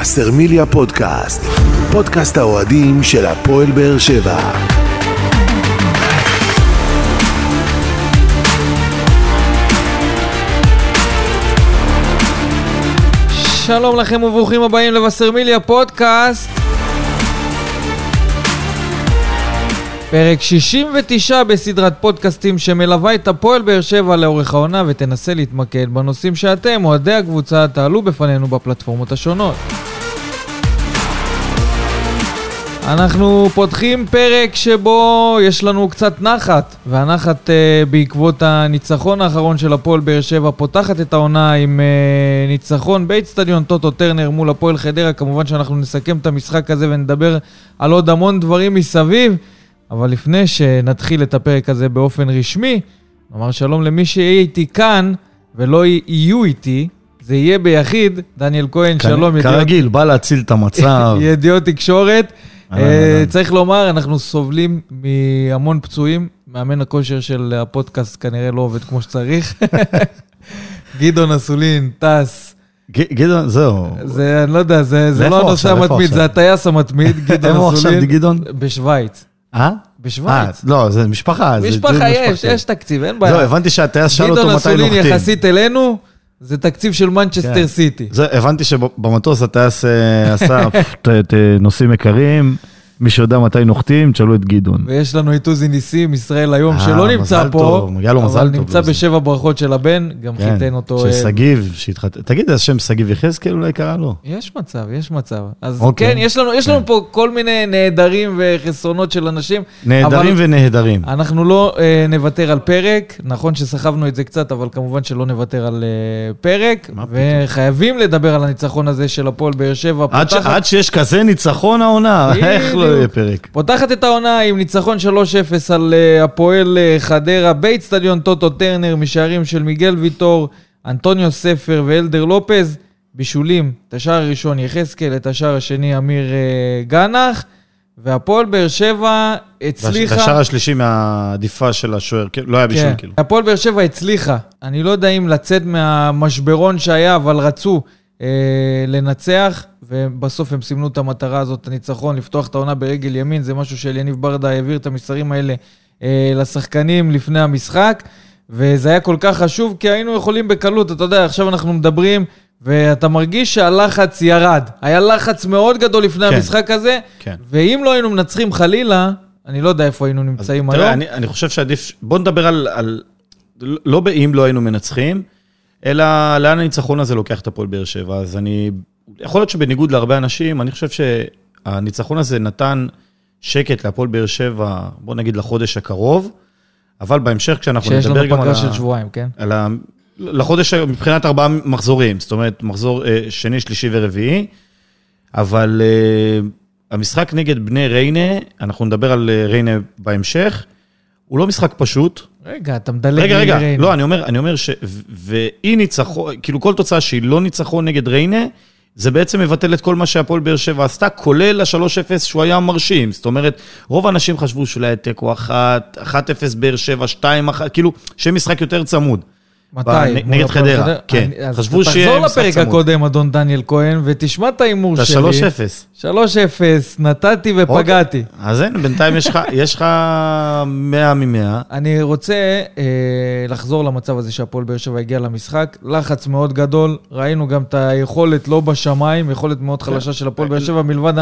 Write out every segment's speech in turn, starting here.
וסרמיליה פודקאסט, פודקאסט האוהדים של הפועל באר שבע. שלום לכם וברוכים הבאים לבשרמיליה פודקאסט. פרק 69 בסדרת פודקאסטים שמלווה את הפועל באר שבע לאורך העונה ותנסה להתמקד בנושאים שאתם, אוהדי הקבוצה, תעלו בפנינו בפלטפורמות השונות. אנחנו פותחים פרק שבו יש לנו קצת נחת, והנחת uh, בעקבות הניצחון האחרון של הפועל באר שבע פותחת את העונה עם uh, ניצחון באיצטדיון טוטו טרנר מול הפועל חדרה. כמובן שאנחנו נסכם את המשחק הזה ונדבר על עוד המון דברים מסביב, אבל לפני שנתחיל את הפרק הזה באופן רשמי, נאמר שלום למי שיהיה איתי כאן ולא יהיו איתי. זה יהיה ביחיד, דניאל כהן, שלום. כרגיל, ידיעות... בא להציל את המצב. ידיעות תקשורת. אה, צריך לומר, אנחנו סובלים מהמון פצועים. מאמן הכושר של הפודקאסט כנראה לא עובד כמו שצריך. גדעון אסולין טס. גדעון, זהו. זה, אני לא יודע, זה לא הנושא המתמיד, זה הטייס המתמיד, גדעון אסולין. איפה עכשיו, גדעון? בשוויץ. אה? בשוויץ. אה, לא, זה משפחה. משפחה יש, יש תקציב, אין בעיה. לא, הבנתי שהטייס שאל אותו מתי נוחתים. גדעון אסולין יחסית אלינו. זה תקציב של מנצ'סטר כן. סיטי. הבנתי שבמטוס הטייס אה, עשה נושאים יקרים. מי שיודע מתי נוחתים, תשאלו את גדעון. ויש לנו את עוזי ניסים, ישראל היום, אה, שלא נמצא פה, אבל נמצא בשבע ברכות של הבן, גם כן, חיתן אותו. של שגיב, שהתחתן. תגיד, השם שגיב יחזקאל אולי קרא לו? יש מצב, יש מצב. אז אוקיי. כן, יש לנו כן. פה כל מיני נהדרים וחסרונות של אנשים. נהדרים ונהדרים. אנחנו לא אה, נוותר על פרק, נכון שסחבנו את זה קצת, אבל כמובן שלא נוותר על אה, פרק, וחייבים לדבר על הניצחון הזה של הפועל באר שבע. עד שיש כזה ניצחון העונה, איך לא... לא יהיה פרק. פותחת את העונה עם ניצחון 3-0 על uh, הפועל uh, חדרה באיצטדיון טוטו טרנר משערים של מיגל ויטור, אנטוניו ספר ואלדר לופז. בישולים, את השער הראשון יחזקאל, את השער השני אמיר uh, גנח. והפועל באר שבע הצליחה... והשער השלישי מהעדיפה של השוער, כן, לא היה בישול כן. כאילו. הפועל באר שבע הצליחה. אני לא יודע אם לצאת מהמשברון שהיה, אבל רצו אה, לנצח, ובסוף הם סימנו את המטרה הזאת, הניצחון, לפתוח את העונה ברגל ימין, זה משהו שאליניב ברדה העביר את המסרים האלה אה, לשחקנים לפני המשחק, וזה היה כל כך חשוב, כי היינו יכולים בקלות, אתה יודע, עכשיו אנחנו מדברים, ואתה מרגיש שהלחץ ירד. היה לחץ מאוד גדול לפני כן, המשחק הזה, כן. ואם לא היינו מנצחים חלילה, אני לא יודע איפה היינו נמצאים היום. תראה, אני, אני חושב שעדיף, בוא נדבר על, על לא באם לא היינו מנצחים, אלא לאן הניצחון הזה לוקח את הפועל באר שבע. אז אני, יכול להיות שבניגוד להרבה אנשים, אני חושב שהניצחון הזה נתן שקט להפועל באר שבע, בוא נגיד לחודש הקרוב, אבל בהמשך כשאנחנו נדבר גם על... שיש לנו פגרה של שבועיים, כן? על ה... לחודש מבחינת ארבעה מחזורים, זאת אומרת, מחזור אה, שני, שלישי ורביעי, אבל אה, המשחק נגד בני ריינה, אנחנו נדבר על אה, ריינה בהמשך, הוא לא משחק פשוט. רגע, אתה מדלג רגע, רגע, ריינה. לא, אני אומר, אני אומר ש... ואי ניצחון, כאילו כל תוצאה שהיא לא ניצחון נגד ריינה, זה בעצם מבטל את כל מה שהפועל באר שבע עשתה, כולל ה-3-0 שהוא היה מרשים. זאת אומרת, רוב האנשים חשבו שאולי תיקו 1, 1-0 באר שבע, 2-1, כאילו, שיהיה משחק יותר צמוד. מתי? נגד חדרה, כן. חשבו צמוד. תחזור לפרק הקודם, אדון דניאל כהן, ותשמע את ההימור שלי. את ה-3-0. 3-0, נתתי ופגעתי. אז הנה, בינתיים יש לך 100 מ-100. אני רוצה אה, לחזור למצב הזה שהפועל באר שבע הגיע למשחק. לחץ מאוד גדול, ראינו גם את היכולת לא בשמיים, יכולת מאוד כן. חלשה של הפועל באר שבע, מלבד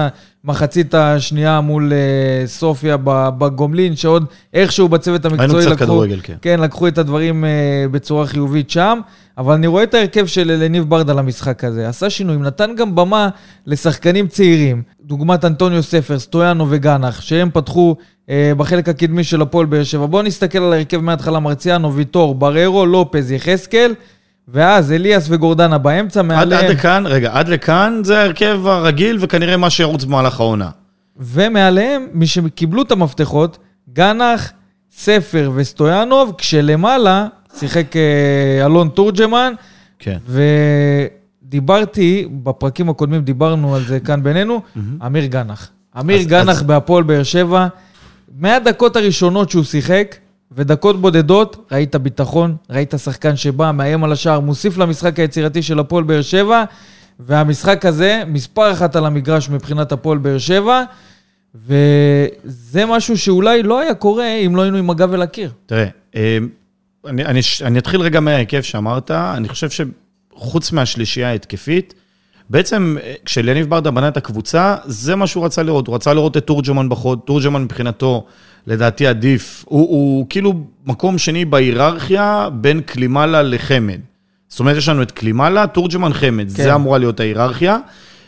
המחצית השנייה מול אה, סופיה בגומלין, שעוד איכשהו בצוות המקצועי לקחו, כן. כן, לקחו את הדברים אה, בצורה חיובית שם. אבל אני רואה את ההרכב של אלניב ברדה למשחק הזה. עשה שינויים, נתן גם במה לשחקנים צעירים, דוגמת אנטוניו ספר, סטויאנו וגנח, שהם פתחו אה, בחלק הקדמי של הפועל באר שבע. בואו נסתכל על ההרכב מההתחלה, מרציאנו, ויטור, בררו, לופז, יחזקאל. ואז אליאס וגורדנה באמצע, מעליהם... עד, עד לכאן, רגע, עד לכאן זה ההרכב הרגיל וכנראה מה שירוץ במהלך העונה. ומעליהם, מי שקיבלו את המפתחות, גנח, ספר וסטויאנוב, כשלמעלה שיחק אה, אלון תורג'מן. כן. ודיברתי, בפרקים הקודמים דיברנו על זה כאן בינינו, אמיר גנח. אמיר גנח בהפועל באר שבע, מהדקות הראשונות שהוא שיחק, ודקות בודדות, ראית ביטחון, ראית שחקן שבא, מאיים על השער, מוסיף למשחק היצירתי של הפועל באר שבע, והמשחק הזה, מספר אחת על המגרש מבחינת הפועל באר שבע, וזה משהו שאולי לא היה קורה אם לא היינו עם הגב אל הקיר. תראה, אה, אני, אני, אני אתחיל רגע מההרכב שאמרת, אני חושב שחוץ מהשלישייה ההתקפית, בעצם אה, כשליניב ברדה בנה את הקבוצה, זה מה שהוא רצה לראות, הוא רצה לראות את תורג'מן בחוד, תורג'מן מבחינתו, לדעתי עדיף, הוא, הוא כאילו מקום שני בהיררכיה בין קלימלה לחמד. זאת אומרת, יש לנו את קלימלה, תורג'מן, חמד, כן. זה אמורה להיות ההיררכיה.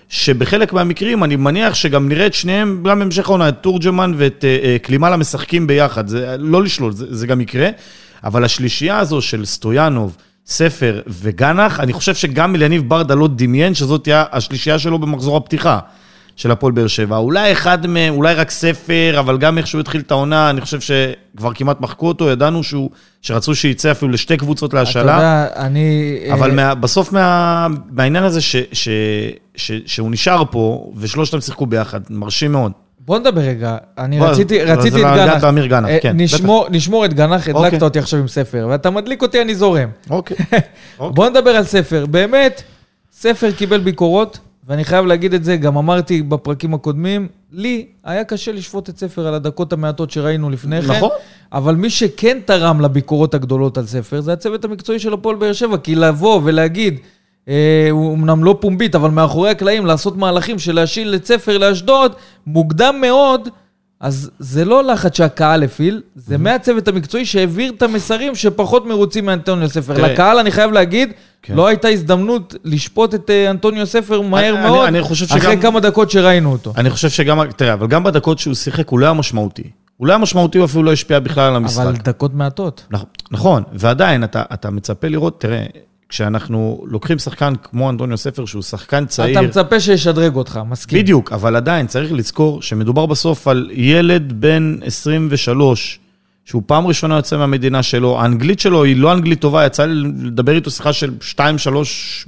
שבחלק מהמקרים, אני מניח שגם נראה את שניהם, גם בהמשך העונה, את תורג'מן ואת uh, קלימלה משחקים ביחד, זה לא לשלול, זה, זה גם יקרה. אבל השלישייה הזו של סטויאנוב, ספר וגנח, אני חושב שגם אליניב ברדה לא דמיין שזאת תהיה השלישייה שלו במחזור הפתיחה של הפועל באר שבע. אולי אחד מהם, אולי רק ספר, אבל גם איך שהוא התחיל את העונה, אני חושב שכבר כמעט מחקו אותו, ידענו שהוא, שרצו שייצא אפילו לשתי קבוצות להשאלה. אתה יודע, אני... אבל מה, בסוף מה, מהעניין הזה ש, ש, ש, שהוא נשאר פה, ושלושתם שיחקו ביחד, מרשים מאוד. בוא נדבר רגע, אני רציתי, רציתי את גנח. זה באמיר גנח, כן. נשמור, נשמור את גנח, הדלקת אוקיי. אותי עכשיו עם ספר, ואתה מדליק אותי, אני זורם. אוקיי. בוא נדבר על ספר. באמת, ספר קיבל ביקורות, ואני חייב להגיד את זה, גם אמרתי בפרקים הקודמים, לי היה קשה לשפוט את ספר על הדקות המעטות שראינו לפני כן. נכון. אבל מי שכן תרם לביקורות הגדולות על ספר, זה הצוות המקצועי של הפועל באר שבע, כי לבוא ולהגיד... אה, הוא אמנם לא פומבית, אבל מאחורי הקלעים לעשות מהלכים של להשיל את ספר לאשדוד, מוקדם מאוד, אז זה לא לחץ שהקהל הפעיל, זה מהצוות המקצועי שהעביר את המסרים שפחות מרוצים מאנטוניו ספר. לקהל, אני חייב להגיד, כן. לא הייתה הזדמנות לשפוט את אה, אנטוניו ספר מהר אני, מאוד, אני, אני אחרי שגם, כמה דקות שראינו אותו. אני חושב שגם, תראה, אבל גם בדקות שהוא שיחק הוא לא היה משמעותי. הוא לא היה משמעותי, הוא אפילו לא השפיע בכלל על המשחק. אבל דקות מעטות. נכון, ועדיין, אתה, אתה מצפה לראות, תראה, כשאנחנו לוקחים שחקן כמו אנטוניו ספר, שהוא שחקן צעיר... אתה מצפה שישדרג אותך, מסכים. בדיוק, אבל עדיין צריך לזכור שמדובר בסוף על ילד בן 23, שהוא פעם ראשונה יוצא מהמדינה שלו, האנגלית שלו היא לא אנגלית טובה, יצא לי לדבר איתו שיחה של 2-3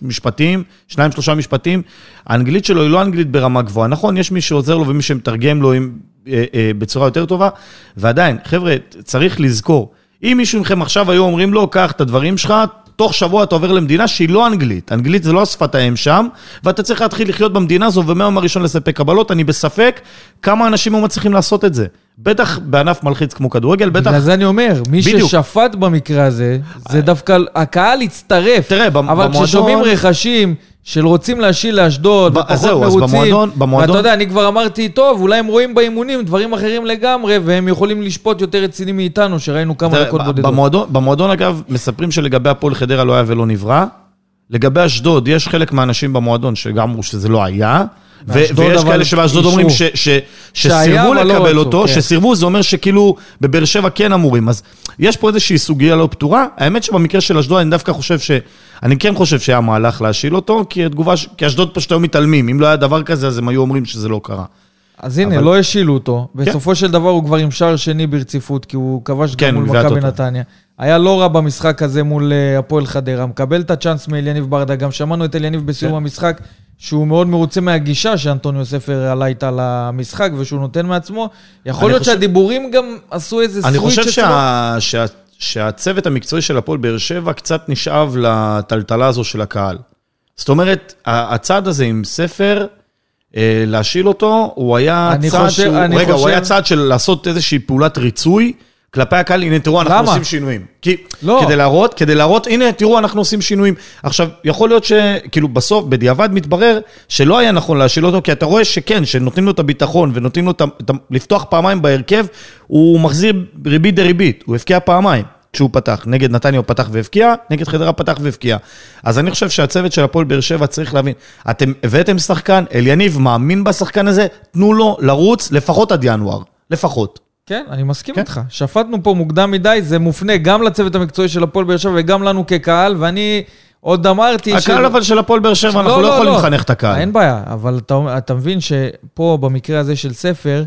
משפטים, 2-3 משפטים, האנגלית שלו היא לא אנגלית ברמה גבוהה. נכון, יש מי שעוזר לו ומי שמתרגם לו עם, אה, אה, בצורה יותר טובה, ועדיין, חבר'ה, צריך לזכור, אם מישהו מכם עכשיו היו אומרים לו, קח את הדברים שלך, תוך שבוע אתה עובר למדינה שהיא לא אנגלית. אנגלית זה לא השפת האם שם, ואתה צריך להתחיל לחיות במדינה הזו, ומהיום הראשון לספק קבלות, אני בספק כמה אנשים היו מצליחים לעשות את זה. בטח בענף מלחיץ כמו כדורגל, בטח... בגלל זה אני אומר, מי בדיוק. ששפט במקרה הזה, זה דווקא, הקהל הצטרף. תראה, במועדון... אבל כששומעים רכשים... של רוצים להשיל לאשדוד, ופחות זהו, מרוצים. אז במועדון, במועדון... ואתה יודע, אני כבר אמרתי, טוב, אולי הם רואים באימונים דברים אחרים לגמרי, והם יכולים לשפוט יותר רציני מאיתנו, שראינו כמה דקות בודדות. במועדון, במועדון, אגב, מספרים שלגבי הפועל חדרה לא היה ולא נברא. לגבי אשדוד, יש חלק מהאנשים במועדון שגם אמרו שזה לא היה. ויש כאלה שבאשדוד אומרים שסירבו לא לקבל אותו, כן. שסירבו זה אומר שכאילו בבאר שבע כן אמורים. אז יש פה איזושהי סוגיה לא פתורה. האמת שבמקרה של אשדוד אני דווקא חושב ש... אני כן חושב שהיה מהלך להשיל אותו, כי התגובה, כי אשדוד פשוט היו מתעלמים. אם לא היה דבר כזה, אז הם היו אומרים שזה לא קרה. אז הנה, אבל... לא השילו אותו. כן. בסופו של דבר הוא כבר עם שער שני ברציפות, כי הוא כבש כן, גם מול מכבי נתניה. היה לא רע במשחק הזה מול אה, הפועל חדרה. מקבל את הצ'אנס מאליניב ברדה. גם שמענו את אליניב בסיום כן. המשחק, שהוא מאוד מרוצה מהגישה שאנטוניו ספר עלה איתה למשחק, ושהוא נותן מעצמו. יכול להיות חושב... שהדיבורים גם עשו איזה סוויץ'. אני חושב שה... שה... שהצוות המקצועי של הפועל באר שבע קצת נשאב לטלטלה הזו של הקהל. זאת אומרת, הצעד הזה עם ספר, אה, להשיל אותו, הוא היה צעד חושב, שהוא, רגע, חושב... הוא היה צעד של לעשות איזושהי פעולת ריצוי. כלפי הקהל, הנה תראו, אנחנו למה? עושים שינויים. כי, לא. כדי להראות, כדי להראות, הנה תראו, אנחנו עושים שינויים. עכשיו, יכול להיות שכאילו בסוף, בדיעבד מתברר שלא היה נכון להשיל אותו, כי אתה רואה שכן, שנותנים לו את הביטחון ונותנים לו את ה... לפתוח פעמיים בהרכב, הוא מחזיר ריבית דריבית, הוא הפקיע פעמיים. כשהוא פתח, נגד נתניה הוא פתח והבקיע, נגד חדרה פתח והבקיע. אז אני חושב שהצוות של הפועל באר שבע צריך להבין, אתם הבאתם שחקן, אליניב מאמין בשחקן הזה, תנו לו לרוץ לפחות עד ינואר, לפחות. כן, אני מסכים כן. איתך. שפטנו פה מוקדם מדי, זה מופנה גם לצוות המקצועי של הפועל באר שבע וגם לנו כקהל, ואני עוד אמרתי... הקהל ש... אבל של הפועל באר שבע, אנחנו לא, לא, לא יכולים לא. לחנך את הקהל. אין בעיה, אבל אתה, אתה מבין שפה, במקרה הזה של ספר,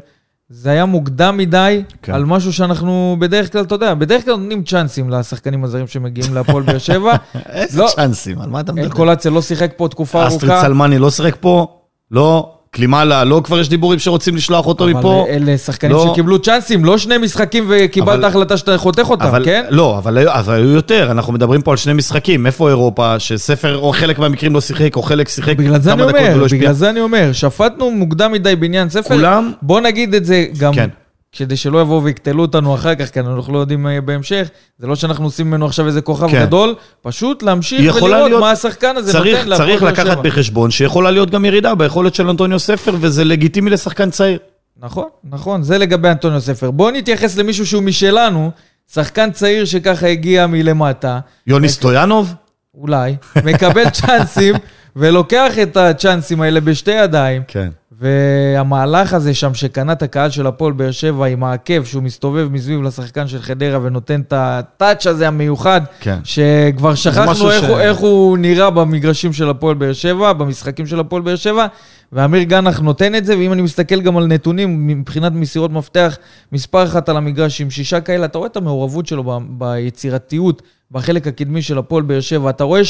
זה היה מוקדם מדי כן. על משהו שאנחנו בדרך כלל, אתה יודע, בדרך כלל נותנים צ'אנסים לשחקנים הזרים שמגיעים להפועל באר שבע. איזה לא, צ'אנסים? על מה אתה מדבר? אלקולציה לא שיחק פה תקופה ארוכה. אסטריד סלמני לא שיחק פה? לא. קלימלה, לא כבר יש דיבורים שרוצים לשלוח אותו מפה. אבל אלה שחקנים לא. שקיבלו צ'אנסים, לא שני משחקים וקיבלת אבל- החלטה שאתה חותך אותם, אבל, כן? לא, אבל, אבל היו יותר, אנחנו מדברים פה על שני משחקים. איפה אירופה, שספר או חלק מהמקרים לא שיחק, או חלק שיחק כמה דקות אומר, ולא השפיע. בגלל זה אני אומר, שפטנו מוקדם מדי בעניין ספר. כולם? בוא נגיד את זה גם, כן. כדי שלא יבואו ויקטלו אותנו אחר כך, כי אנחנו לא יודעים מה יהיה בהמשך. זה לא שאנחנו עושים ממנו עכשיו איזה כוכב כן. גדול, פשוט להמשיך ולראות להיות- מה השחקן הזה צריך, נותן להפועל צריך לקחת שבע. בחשבון שיכולה להיות גם ירידה ביכולת של אנטוניו ספר, וזה לגיטימי לשחקן צעיר. נכון, נכון, זה לגבי אנטוניו ספר. בואו נתייחס למישהו שהוא משלנו, שחקן צעיר שככה הגיע מלמטה, יוני סטויאנוב? אולי, מקבל צ'אנסים, ולוקח את הצ'אנסים האלה בשתי ידיים. כן. והמהלך הזה שם שקנה את הקהל של הפועל באר שבע עם העקב, שהוא מסתובב מסביב לשחקן של חדרה ונותן את הטאץ' הזה המיוחד, כן. שכבר שכחנו איך, ש- הוא, איך הוא נראה במגרשים של הפועל באר שבע, במשחקים של הפועל באר שבע, ואמיר גנח נותן את זה, ואם אני מסתכל גם על נתונים מבחינת מסירות מפתח, מספר אחת על המגרש עם שישה כאלה, אתה רואה את המעורבות שלו ב- ביצירתיות, בחלק הקדמי של הפועל באר שבע, אתה רואה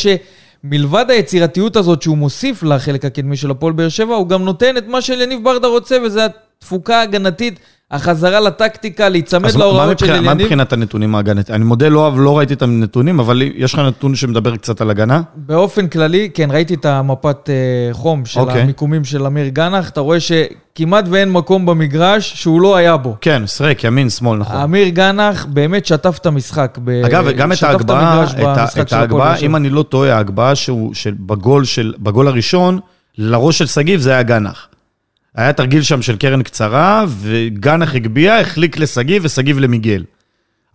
שמלבד היצירתיות הזאת שהוא מוסיף לחלק הקדמי של הפועל באר שבע, הוא גם נותן את מה שיניב ברדה רוצה, וזה התפוקה ההגנתית, החזרה לטקטיקה, להיצמד להוראות של מבחינת- מה. מבחינת הנתונים ההגנתיים? אני מודה, לא, לא ראיתי את הנתונים, אבל יש לך נתון שמדבר קצת על הגנה? באופן כללי, כן, ראיתי את המפת אה, חום של אוקיי. המיקומים של אמיר גנח, אתה רואה שכמעט ואין מקום במגרש שהוא לא היה בו. כן, סרק, ימין, שמאל, נכון. אמיר גנח באמת שטף את המשחק. ב- אגב, גם את ההגבהה, את את ההגבהה. אם אני לא טועה, ההגבהה בגול, של, בגול הראשון, לראש של שגיב זה היה גנח. היה תרגיל שם של קרן קצרה, וגנח הגביה, החליק לשגיב ושגיב למיגל.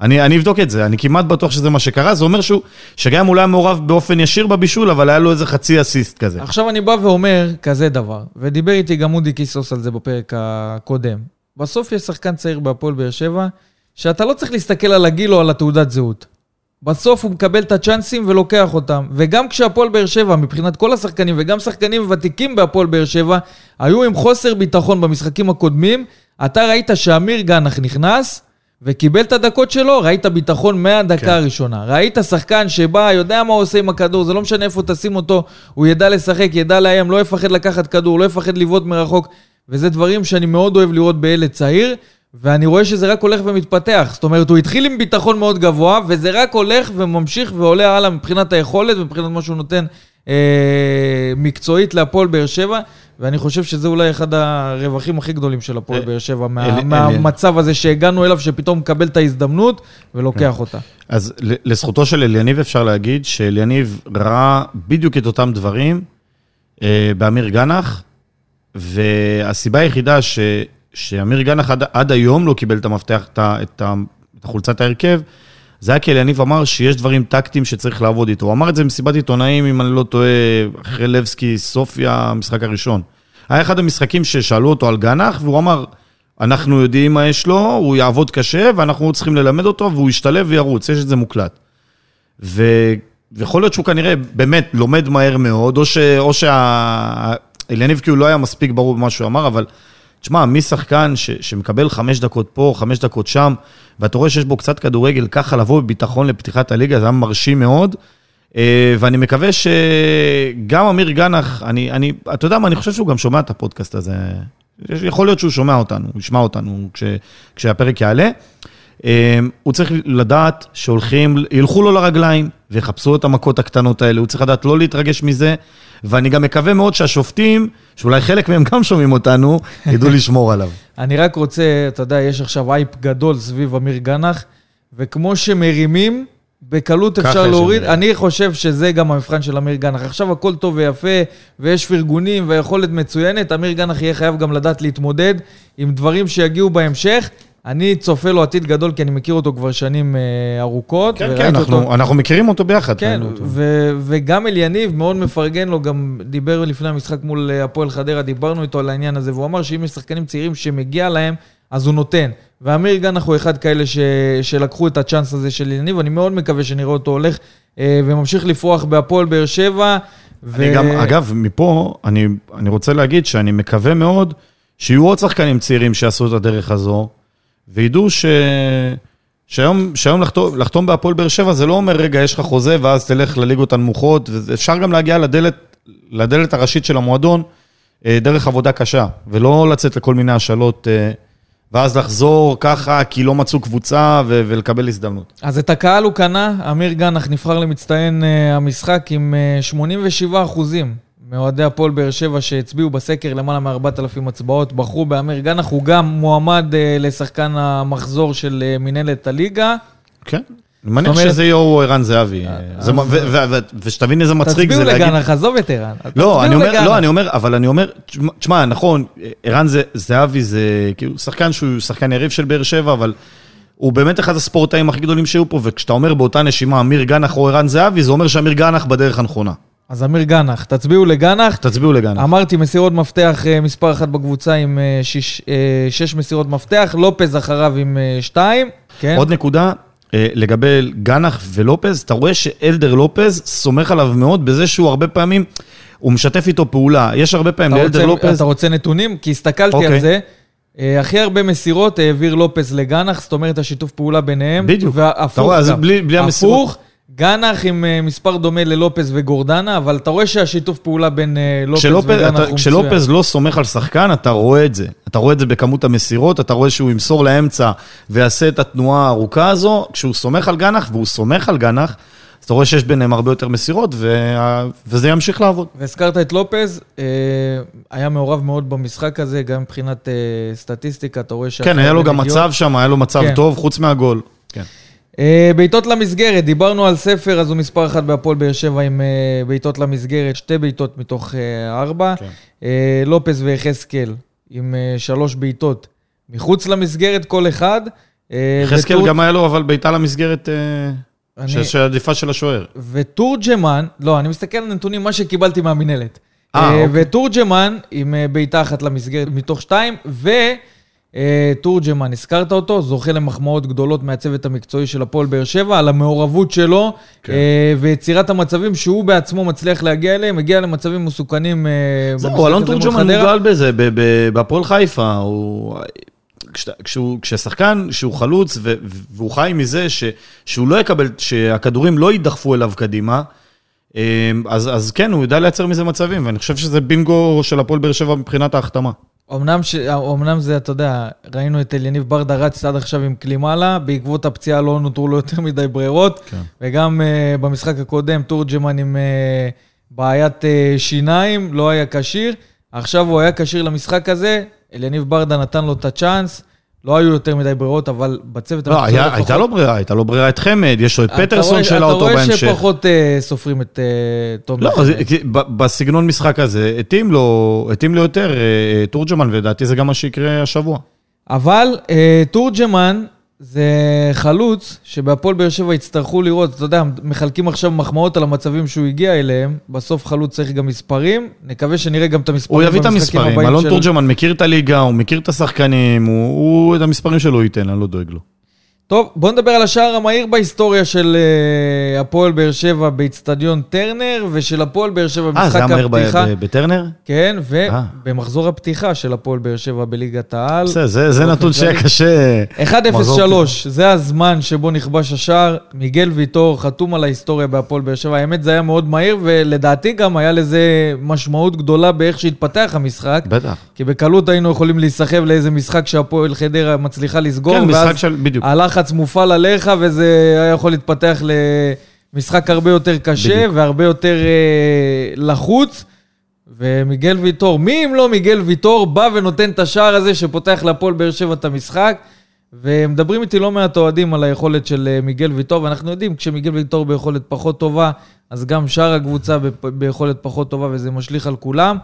אני, אני אבדוק את זה, אני כמעט בטוח שזה מה שקרה, זה אומר שהוא, שגם לא היה מעורב באופן ישיר בבישול, אבל היה לו איזה חצי אסיסט כזה. עכשיו אני בא ואומר כזה דבר, ודיבר איתי גם אודי קיסוס על זה בפרק הקודם. בסוף יש שחקן צעיר בהפועל באר שבע, שאתה לא צריך להסתכל על הגיל או על התעודת זהות. בסוף הוא מקבל את הצ'אנסים ולוקח אותם. וגם כשהפועל באר שבע, מבחינת כל השחקנים, וגם שחקנים ותיקים בהפועל באר שבע, היו עם חוסר ביטחון במשחקים הקודמים, אתה ראית שאמיר גנח נכנס, וקיבל את הדקות שלו, ראית ביטחון מהדקה כן. הראשונה. ראית שחקן שבא, יודע מה הוא עושה עם הכדור, זה לא משנה איפה תשים אותו, הוא ידע לשחק, ידע לאיים, לא יפחד לקחת כדור, לא יפחד לבעוט מרחוק, וזה דברים שאני מאוד אוהב לראות בילד צעיר, ואני רואה שזה רק הולך ומתפתח. זאת אומרת, הוא התחיל עם ביטחון מאוד גבוה, וזה רק הולך וממשיך ועולה הלאה מבחינת היכולת, מבחינת מה שהוא נותן אה, מקצועית להפועל באר שבע, ואני חושב שזה אולי אחד הרווחים הכי גדולים של הפועל אה, באר שבע, מה, אלי- מהמצב הזה שהגענו אליו, שפתאום מקבל את ההזדמנות ולוקח אותה. אז לזכותו של אליניב אפשר להגיד שאליניב ראה בדיוק את אותם דברים אה, באמיר גנח, והסיבה היחידה ש, שאמיר גנח עד, עד היום לא קיבל את המפתח, את, את, את חולצת ההרכב, זה היה כי אליניב אמר שיש דברים טקטיים שצריך לעבוד איתו. הוא אמר את זה במסיבת עיתונאים, אם אני לא טועה, אחרי לבסקי, סופיה, המשחק הראשון. היה אחד המשחקים ששאלו אותו על גנח, והוא אמר, אנחנו יודעים מה יש לו, הוא יעבוד קשה, ואנחנו צריכים ללמד אותו, והוא ישתלב וירוץ, יש את זה מוקלט. ו... ויכול להיות שהוא כנראה באמת לומד מהר מאוד, או, ש... או שה... אליניב כאילו לא היה מספיק ברור במה שהוא אמר, אבל תשמע, מי שחקן ש... שמקבל חמש דקות פה, חמש דקות שם, ואתה רואה שיש בו קצת כדורגל, ככה לבוא בביטחון לפתיחת הליגה, זה היה מרשים מאוד. אה, ואני מקווה שגם אמיר גנח, אני, אני, אתה יודע מה, אני חושב שהוא גם שומע את הפודקאסט הזה. יכול להיות שהוא שומע אותנו, הוא ישמע אותנו כש, כשהפרק יעלה. אה, הוא צריך לדעת שהולכים, ילכו לו לרגליים ויחפשו את המכות הקטנות האלה, הוא צריך לדעת לא להתרגש מזה, ואני גם מקווה מאוד שהשופטים, שאולי חלק מהם גם שומעים אותנו, ידעו לשמור עליו. אני רק רוצה, אתה יודע, יש עכשיו אייפ גדול סביב אמיר גנח, וכמו שמרימים, בקלות אפשר להוריד. אמיר. אני חושב שזה גם המבחן של אמיר גנח. עכשיו הכל טוב ויפה, ויש פרגונים ויכולת מצוינת, אמיר גנח יהיה חייב גם לדעת להתמודד עם דברים שיגיעו בהמשך. אני צופה לו עתיד גדול, כי אני מכיר אותו כבר שנים אה, ארוכות. כן, כן, אותו- אנחנו, אנחנו מכירים אותו ביחד. כן, אותו. ו- וגם אליניב מאוד מפרגן לו, גם דיבר לפני המשחק מול אה, הפועל חדרה, דיברנו איתו על העניין הזה, והוא אמר שאם יש שחקנים צעירים שמגיע להם, אז הוא נותן. ואמיר גנח הוא אחד כאלה ש- שלקחו את הצ'אנס הזה של אליניב, אני מאוד מקווה שנראה אותו הולך אה, וממשיך לפרוח בהפועל באר שבע. ו- אני גם, אגב, מפה, אני, אני רוצה להגיד שאני מקווה מאוד שיהיו עוד שחקנים צעירים שיעשו את הדרך הזו, וידעו ש... שהיום, שהיום לחתום, לחתום בהפועל באר שבע זה לא אומר, רגע, יש לך חוזה ואז תלך לליגות הנמוכות, ואפשר גם להגיע לדלת, לדלת הראשית של המועדון אה, דרך עבודה קשה, ולא לצאת לכל מיני השאלות, אה, ואז לחזור ככה כי לא מצאו קבוצה ו- ולקבל הזדמנות. אז את הקהל הוא קנה, אמיר גנח נבחר למצטיין אה, המשחק עם אה, 87 אחוזים מאוהדי הפועל באר שבע שהצביעו בסקר למעלה מ-4,000 הצבעות, בחרו באמיר גנח, הוא גם מועמד אה, לשחקן המחזור של אה, מינהלת הליגה. כן. אני מניח שזה יהיה או ערן זהבי. ו- ו- ושתבין איזה מצחיק זה תצביעו להגיד... לגנח, עזוב את ערן. לא, אני תצביעו אומר. לא, אני אומר, אבל אני אומר, תשמע- תשמע, נכון, ערן זה- זהבי זה כאילו שחקן שהוא שחקן יריב של באר שבע, אבל הוא באמת אחד הספורטאים הכי גדולים שהיו פה, וכשאתה אומר באותה נשימה אמיר גנח או ערן זהבי, זה אומר שאמיר גנח בדרך הנכונה. אז אמיר גנח, תצביעו לגנח. תצביעו לגנח. אמרתי, מסירות מפתח אה, מספר אחת בקבוצה עם אה, שיש, אה, שש מסירות מפתח, לופז אחריו עם שתיים. כן? עוד נקודה, לגבי גנח ולופז, אתה רואה שאלדר לופז סומך עליו מאוד בזה שהוא הרבה פעמים, הוא משתף איתו פעולה. יש הרבה פעמים אתה לאלדר רוצה, לופז... אתה רוצה נתונים? כי הסתכלתי אוקיי. על זה. אה, הכי הרבה מסירות העביר לופז לגנח, זאת אומרת השיתוף פעולה ביניהם. בדיוק. אתה והפוך רואה, אז. בלי- בלי המסירות. הפוך, גנח עם אה, מספר דומה ללופז וגורדנה, אבל אתה רואה שהשיתוף פעולה בין אה, לופז כשלופז, וגנח הוא מצוין. כשלופז לא סומך על שחקן, אתה רואה את זה. אתה רואה את זה בכמות המסירות, אתה רואה שהוא ימסור לאמצע ויעשה את התנועה הארוכה הזו. כשהוא סומך על גנח, והוא סומך על גנח, אז אתה רואה שיש ביניהם הרבה יותר מסירות, וה... וזה ימשיך לעבוד. והזכרת את לופז, אה, היה מעורב מאוד במשחק הזה, גם מבחינת סטטיסטיקה, אתה רואה כן, היה לו גם נגיעות. מצב שם, היה לו מצב כן. טוב, חוץ מהגול. כן. אה, בעיטות למסגרת, דיברנו על ספר, אז הוא מספר אחת בהפועל באר שבע עם אה, בעיטות למסגרת, שתי בעיטות מתוך אה, ארבע. כן. לופס ויחזקאל עם שלוש בעיטות מחוץ למסגרת, כל אחד. יחזקאל וטור- גם היה לו, אבל בעיטה למסגרת אני- של- של עדיפה של השוער. ותורג'מן, לא, אני מסתכל על נתונים, מה שקיבלתי מהמינהלת. אה, אוקיי. ותורג'מן עם בעיטה אחת למסגרת מתוך שתיים, ותורג'מן, הזכרת אותו, זוכה למחמאות גדולות מהצוות המקצועי של הפועל באר שבע, על המעורבות שלו, כן. אה, ויצירת המצבים שהוא בעצמו מצליח להגיע אליהם, הגיע למצבים מסוכנים אה, זהו, אלון תורג'מן. מוגבל בזה, בהפועל חיפה, הוא... כשהוא, כששחקן שהוא חלוץ ו- והוא חי מזה ש, שהוא לא יקבל, שהכדורים לא יידחפו אליו קדימה, אה, אז, אז כן, הוא יודע לייצר מזה מצבים, ואני חושב שזה בינגו של הפועל באר שבע מבחינת ההחתמה. אמנם, ש... אמנם זה, אתה יודע, ראינו את אליניב ברדה רץ עד עכשיו עם קלימאלה, בעקבות הפציעה לא נותרו לו יותר מדי ברירות, כן. וגם uh, במשחק הקודם תורג'מן עם uh, בעיית uh, שיניים, לא היה כשיר. עכשיו הוא היה כשיר למשחק הזה, אליניב ברדה נתן לו את הצ'אנס, לא היו יותר מדי ברירות, אבל בצוות לא, היה, לפחות- הייתה לו ברירה, הייתה לו ברירה את חמד, יש לו את פטרסון רואה- שהעלה אותו אתה רואה בהמשך. שפחות uh, סופרים את uh, תום לא. זה- בסגנון משחק הזה, התאים לו, התאים לו יותר אה, תורג'מן, ולדעתי זה גם מה שיקרה השבוע. אבל אה, תורג'מן זה חלוץ שבהפועל באר שבע יצטרכו לראות, אתה יודע, מחלקים עכשיו מחמאות על המצבים שהוא הגיע אליהם, בסוף חלוץ צריך גם מספרים, נקווה שנראה גם את המספרים הוא יביא את המספרים, אלון של- תורג'מן מכיר את הליגה, הוא מכיר את השחקנים, הוא, הוא את המספרים שלו ייתן, אני לא דואג לו. טוב, בוא נדבר על השער המהיר בהיסטוריה של אה, הפועל באר שבע באיצטדיון טרנר, ושל הפועל באר שבע אה, זה במשחק היה מהר ב- הפתיחה. ב- בטרנר? כן, אה. ובמחזור הפתיחה של הפועל באר שבע בליגת העל. בסדר, זה, זה נתון. שהיה קשה. 1-0-3, זה הזמן שבו נכבש השער. מיגל ויטור חתום על ההיסטוריה בהפועל באר שבע. האמת, זה היה מאוד מהיר, ולדעתי גם היה לזה משמעות גדולה באיך שהתפתח המשחק. בטח. כי בקלות היינו יכולים להיסחב לאיזה משחק שהפועל חדרה מצליחה לסגור, כן, ואז של, בדיוק. הלחץ מופעל עליך, וזה היה יכול להתפתח למשחק הרבה יותר קשה בדיוק. והרבה יותר אה, לחוץ. ומיגל ויטור, מי אם לא מיגל ויטור, בא ונותן את השער הזה שפותח להפועל באר שבע את המשחק. ומדברים איתי לא מעט אוהדים על היכולת של אה, מיגל ויטור, ואנחנו יודעים, כשמיגל ויטור ביכולת פחות טובה, אז גם שאר הקבוצה ביכולת פחות טובה, וזה משליך על כולם.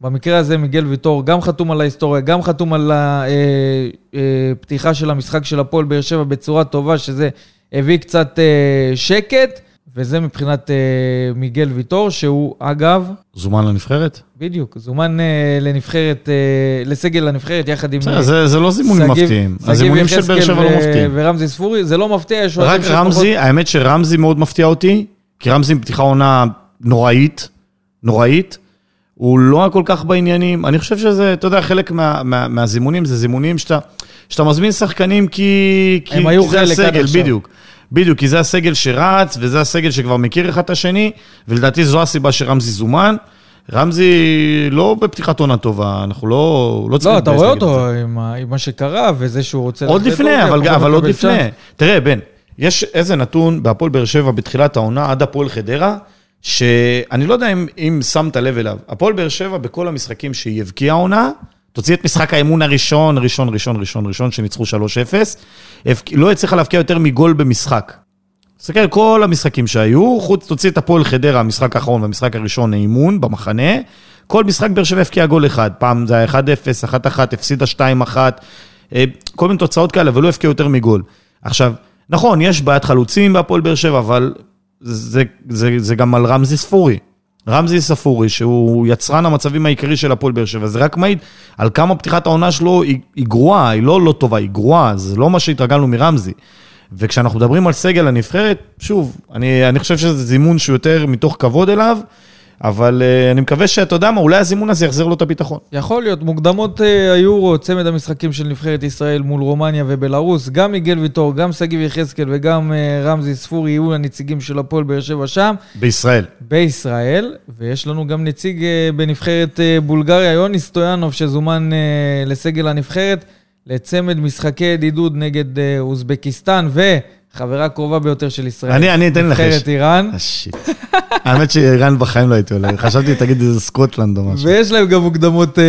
במקרה הזה מיגל ויטור גם חתום על ההיסטוריה, גם חתום על הפתיחה של המשחק של הפועל באר שבע בצורה טובה, שזה הביא קצת אה, שקט, וזה מבחינת אה, מיגל ויטור, שהוא אגב, זומן לנבחרת? בדיוק, זומן אה, לנבחרת, אה, לסגל הנבחרת יחד עם... בסדר, אה, זה, זה לא זימונים שגיב- מפתיעים. הזימונים של באר שבע לא מפתיעים. ורמזי ספורי, זה לא מפתיע, יש רק שפחות- רמזי, האמת שרמזי מאוד מפתיע אותי, כי רמזי עם פתיחה עונה נוראית, נוראית. הוא לא כל כך בעניינים. אני חושב שזה, אתה יודע, חלק מה, מה, מהזימונים זה זימונים שאתה, שאתה מזמין שחקנים כי, כי, כי זה הסגל. בדיוק. בדיוק, כי זה הסגל שרץ, וזה הסגל שכבר מכיר אחד את השני, ולדעתי זו הסיבה שרמזי זומן. רמזי לא בפתיחת עונה טובה, אנחנו לא, לא צריכים... לא, אתה רואה אותו. עם עם מה שקרה, וזה שהוא רוצה... עוד לפני, לטורקיה, אבל, אבל עוד לפני. תראה, בן, יש איזה נתון בהפועל באר שבע בתחילת העונה, עד הפועל חדרה, שאני לא יודע אם, אם שמת לב אליו. הפועל באר שבע, בכל המשחקים שהיא הבקיעה עונה, תוציא את משחק האמון הראשון, ראשון, ראשון, ראשון, ראשון, שניצחו 3-0, הבק- לא הצליחה להבקיע יותר מגול במשחק. תסתכל על כל המשחקים שהיו, חוץ, תוציא את הפועל חדרה, המשחק האחרון והמשחק הראשון, האימון במחנה. כל משחק באר שבע הבקיע גול אחד. פעם זה היה 1-0, 1-1, הפסידה 2-1, אה, כל מיני תוצאות כאלה, אבל לא הבקיע יותר מגול. עכשיו, נכון, יש בעיית חלוצים בהפועל באר שבע, אבל זה, זה, זה גם על רמזי ספורי. רמזי ספורי, שהוא יצרן המצבים העיקרי של הפועל באר שבע, זה רק מעיד על כמה פתיחת העונה שלו היא, היא גרועה, היא לא לא טובה, היא גרועה, זה לא מה שהתרגלנו מרמזי. וכשאנחנו מדברים על סגל הנבחרת, שוב, אני, אני חושב שזה זימון שהוא יותר מתוך כבוד אליו, אבל uh, אני מקווה שאתה יודע מה, אולי הזימון הזה יחזיר לו את הביטחון. יכול להיות, מוקדמות אה, היורו, צמד המשחקים של נבחרת ישראל מול רומניה ובלארוס, גם מיגל ויטור, גם שגיב יחזקאל וגם אה, רמזי ספורי יהיו הנציגים של הפועל באר שבע שם, בישראל. בישראל, ויש לנו גם נציג אה, בנבחרת אה, בולגריה, יוני סטויאנוב, שזומן אה, לסגל הנבחרת, לצמד משחקי ידידות נגד אה, אוזבקיסטן, וחברה קרובה ביותר של ישראל. אני- אני אתן לך נבחרת איראן. אה, שיט. האמת שאיראן בחיים לא הייתי עולה, חשבתי תגיד איזה סקוטלנד או משהו. ויש להם גם מוקדמות אה,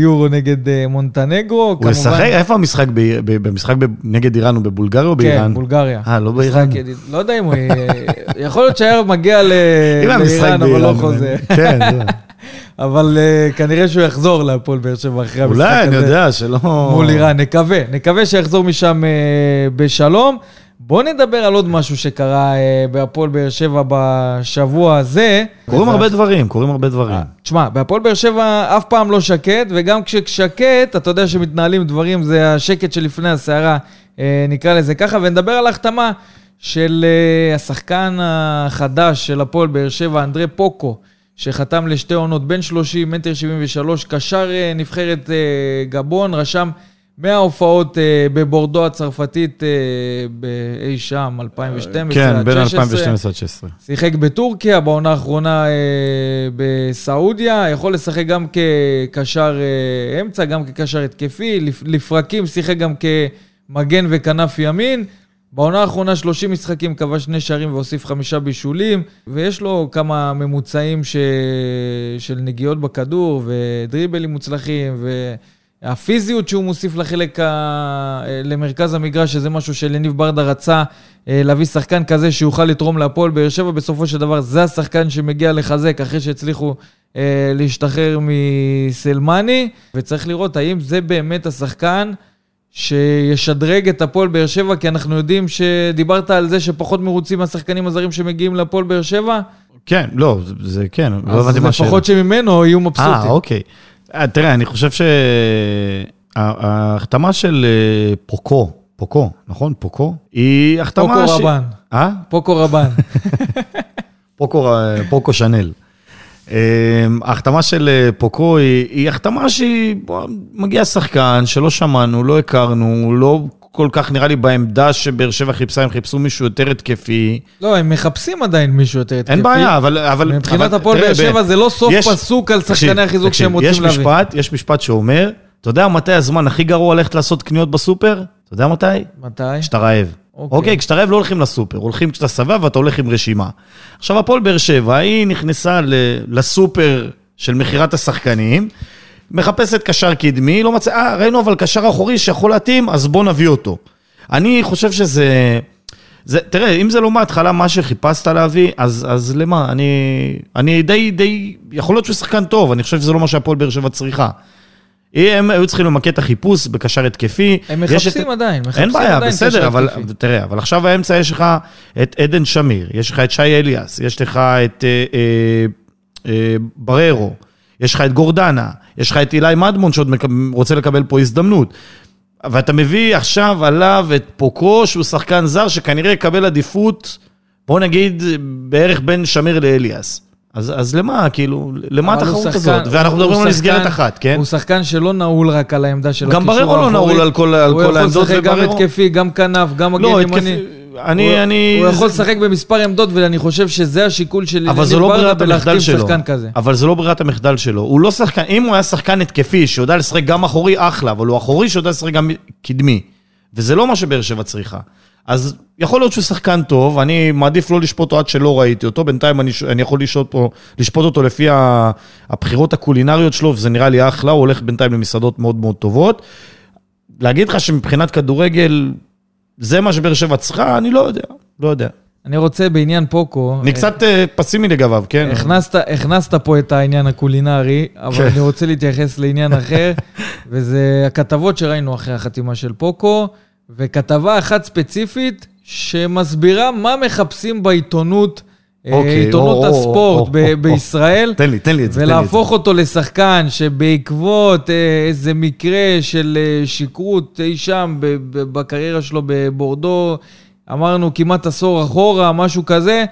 יורו נגד אה, מונטנגרו. הוא ישחק? איפה המשחק? במשחק נגד איראן הוא בבולגריה או באיראן? כן, בולגריה. אה, לא באיראן? לא יודע אם הוא... אה, יכול להיות שהערב מגיע לאיראן, אבל לא חוזר. כן. אבל אה, כנראה שהוא יחזור להפועל באר שבע אחרי המשחק הזה. אולי, אני יודע, שלא... מול איראן, נקווה. נקווה שיחזור משם אה, בשלום. בואו נדבר על עוד משהו שקרה אה, בהפועל באר שבע בשבוע הזה. קורים הרבה דברים, קורים הרבה דברים. תשמע, בהפועל באר שבע אף פעם לא שקט, וגם כששקט, אתה יודע שמתנהלים דברים, זה השקט שלפני הסערה, אה, נקרא לזה ככה, ונדבר על ההחתמה של אה, השחקן החדש של הפועל באר שבע, אנדרי פוקו, שחתם לשתי עונות, בן 30, מטר 73, קשר אה, נבחרת אה, גבון, רשם 100 הופעות אה, בבורדו הצרפתית אה, באי שם, 2012 כן, עד בין 16. 2012 עד 2016. שיחק בטורקיה, בעונה האחרונה אה, בסעודיה, יכול לשחק גם כקשר אה, אמצע, גם כקשר התקפי, לפ, לפרקים שיחק גם כמגן וכנף ימין. בעונה האחרונה 30 משחקים, כבש שני שערים והוסיף חמישה בישולים, ויש לו כמה ממוצעים ש... של נגיעות בכדור ודריבלים מוצלחים, והפיזיות שהוא מוסיף לחלק ה... למרכז המגרש, שזה משהו שלניב ברדה רצה אה, להביא שחקן כזה שיוכל לתרום להפועל באר שבע. בסופו של דבר זה השחקן שמגיע לחזק אחרי שהצליחו אה, להשתחרר מסלמני, וצריך לראות האם זה באמת השחקן שישדרג את הפועל באר שבע, כי אנחנו יודעים שדיברת על זה שפחות מרוצים מהשחקנים הזרים שמגיעים לפועל באר שבע, כן, לא, זה- זה כן, לא אז הבנתי מה השאלה. לפחות שממנו יהיו מבסוטים. אה, אוקיי. אה, תראה, אני חושב שההחתמה של אה, פוקו, פוקו, נכון? פוקו? היא החתמה פוקו ש... רבן. אה? פוקו רבן. פוקו, פוקו שנל. אה, ההחתמה של אה, פוקו היא, היא החתמה שהיא, מגיע שחקן שלא שמענו, לא הכרנו, לא כל כך נראה לי בעמדה שבאר שבע חיפשה, הם חיפשו מישהו יותר התקפי. לא, הם מחפשים עדיין מישהו יותר התקפי. אין בעיה, אבל... אבל מבחינת הפועל באר שבע זה לא סוף יש- פסוק על שחקני החיזוק שהם רוצים יש להביא. משפט, יש משפט שאומר, אתה יודע מתי הזמן הכי גרוע ללכת לעשות קניות בסופר? אתה יודע מתי? מתי? כשאתה רעב. אוקיי. אוקיי, כשאתה רעב לא הולכים לסופר, הולכים כשאתה שבע ואתה הולך עם רשימה. עכשיו, הפועל באר שבע, היא נכנסה ל- לסופר של מכירת השחקנים, מחפשת קשר קדמי, לא מצאה, אה, ראינו אבל קשר אחורי שיכול להתאים, אז בוא נביא אותו. אני חושב שזה... זה, תראה, אם זה לא מההתחלה מה שחיפשת להביא, אז, אז למה? אני, אני די, די, יכול להיות שהוא שחקן טוב, אני חושב שזה לא מה שהפועל באר שבע צריכה. הם היו צריכים למקד את החיפוש בקשר התקפי. הם מחפשים את- עדיין, מחפשים אין בעיה, עדיין בסדר, קשר אבל התקפי. תראה, אבל עכשיו באמצע יש לך את עדן שמיר, יש לך את שי אליאס, יש לך את אה, אה, אה, בררו, יש לך את גורדנה, יש לך את אילי מדמון שעוד מקב- רוצה לקבל פה הזדמנות. ואתה מביא עכשיו עליו את פוקו, שהוא שחקן זר שכנראה יקבל עדיפות, בוא נגיד, בערך בין שמיר לאליאס. אז, אז למה, כאילו, למה התחרות הזאת? ואנחנו מדברים על מסגרת אחת, כן? הוא שחקן שלא נעול רק על העמדה של גם הקישור בררו לא האחורי. נעול על כל- כל הוא יכול העמדות, לשחק גם התקפי, גם כנף, גם מגן לא, ימני. אני, אני... הוא יכול לשחק במספר עמדות, ואני חושב שזה השיקול של אבל זו לא ברירת המחדל שלו. כזה. אבל זו לא ברירת המחדל שלו. הוא לא שחקן, אם הוא היה שחקן התקפי, שיודע לשחק גם אחורי, אחלה, אבל הוא אחורי שיודע לשחק גם קדמי. וזה לא מה שבאר שבע צריכה. אז יכול להיות שהוא שחקן טוב, אני מעדיף לא לשפוט אותו עד שלא ראיתי אותו, בינתיים אני, אני יכול לשפוט אותו, לשפוט אותו לפי הבחירות הקולינריות שלו, וזה נראה לי אחלה, הוא הולך בינתיים למסעדות מאוד מאוד טובות. להגיד לך שמבחינת כדורגל, זה מה שבאר שבע צריכה, אני לא יודע, לא יודע. אני רוצה בעניין פוקו... אני קצת אה, פסימי לגביו, כן. הכנסת, הכנסת פה את העניין הקולינרי, אבל כן. אני רוצה להתייחס לעניין אחר, וזה הכתבות שראינו אחרי החתימה של פוקו, וכתבה אחת ספציפית שמסבירה מה מחפשים בעיתונות, אה, עיתונות או, או, הספורט. בישראל. תן לי, תן לי את זה. ולהפוך אותו לשחקן שבעקבות אה, איזה מקרה של אה, שכרות אי שם בקריירה שלו בבורדו, אמרנו כמעט עשור אחורה, משהו כזה,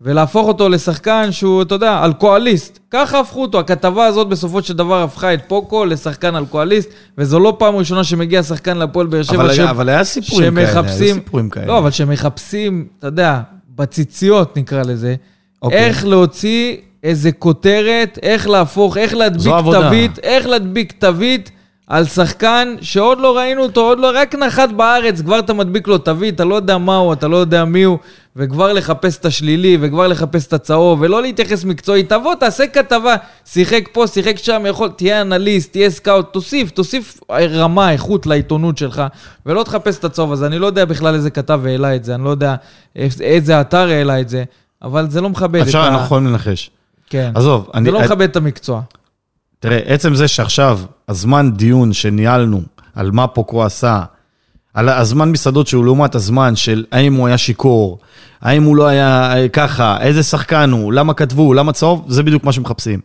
ולהפוך אותו לשחקן שהוא, אתה יודע, אלכוהוליסט. ככה הפכו אותו. הכתבה הזאת בסופו של דבר הפכה את פוקו לשחקן אלכוהוליסט, וזו לא פעם ראשונה שמגיע שחקן להפועל באר שבע אבל היה- אבל היה סיפורים כאלה, שמחפשים- סיפורים כאלה. לא, אבל שמחפשים, אתה יודע, בציציות נקרא לזה, אוקיי. איך להוציא איזה כותרת, איך להפוך, איך להדביק. תווית, איך להדביק תווית על שחקן שעוד לא ראינו אותו, עוד לא, רק נחת בארץ, כבר אתה מדביק לו תווית, אתה לא יודע מה הוא, אתה לא יודע מי הוא, וכבר לחפש את השלילי, וכבר לחפש את הצהוב, ולא להתייחס מקצועית. תבוא, תעשה כתבה, שיחק פה, שיחק שם, יכול, תהיה אנליסט, תהיה סקאוט, תוסיף, תוסיף רמה, איכות לעיתונות שלך, ולא תחפש את הצהוב הזה. אני לא יודע בכלל איזה כתב העלה את זה, אני לא יודע איזה אתר העלה את זה, אבל זה לא מכבד את אפשר, ה... אנחנו יכולים לנחש. כן. עזוב, אני... זה לא מכבד את המקצוע. תראה, עצם זה שעכשיו, הזמן דיון שניהלנו על מה פוקו עשה, על הזמן מסעדות שהוא לעומת הזמן של האם הוא היה שיכור, האם הוא לא היה אה, ככה, איזה שחקן הוא, למה כתבו, למה צהוב, זה בדיוק מה שמחפשים.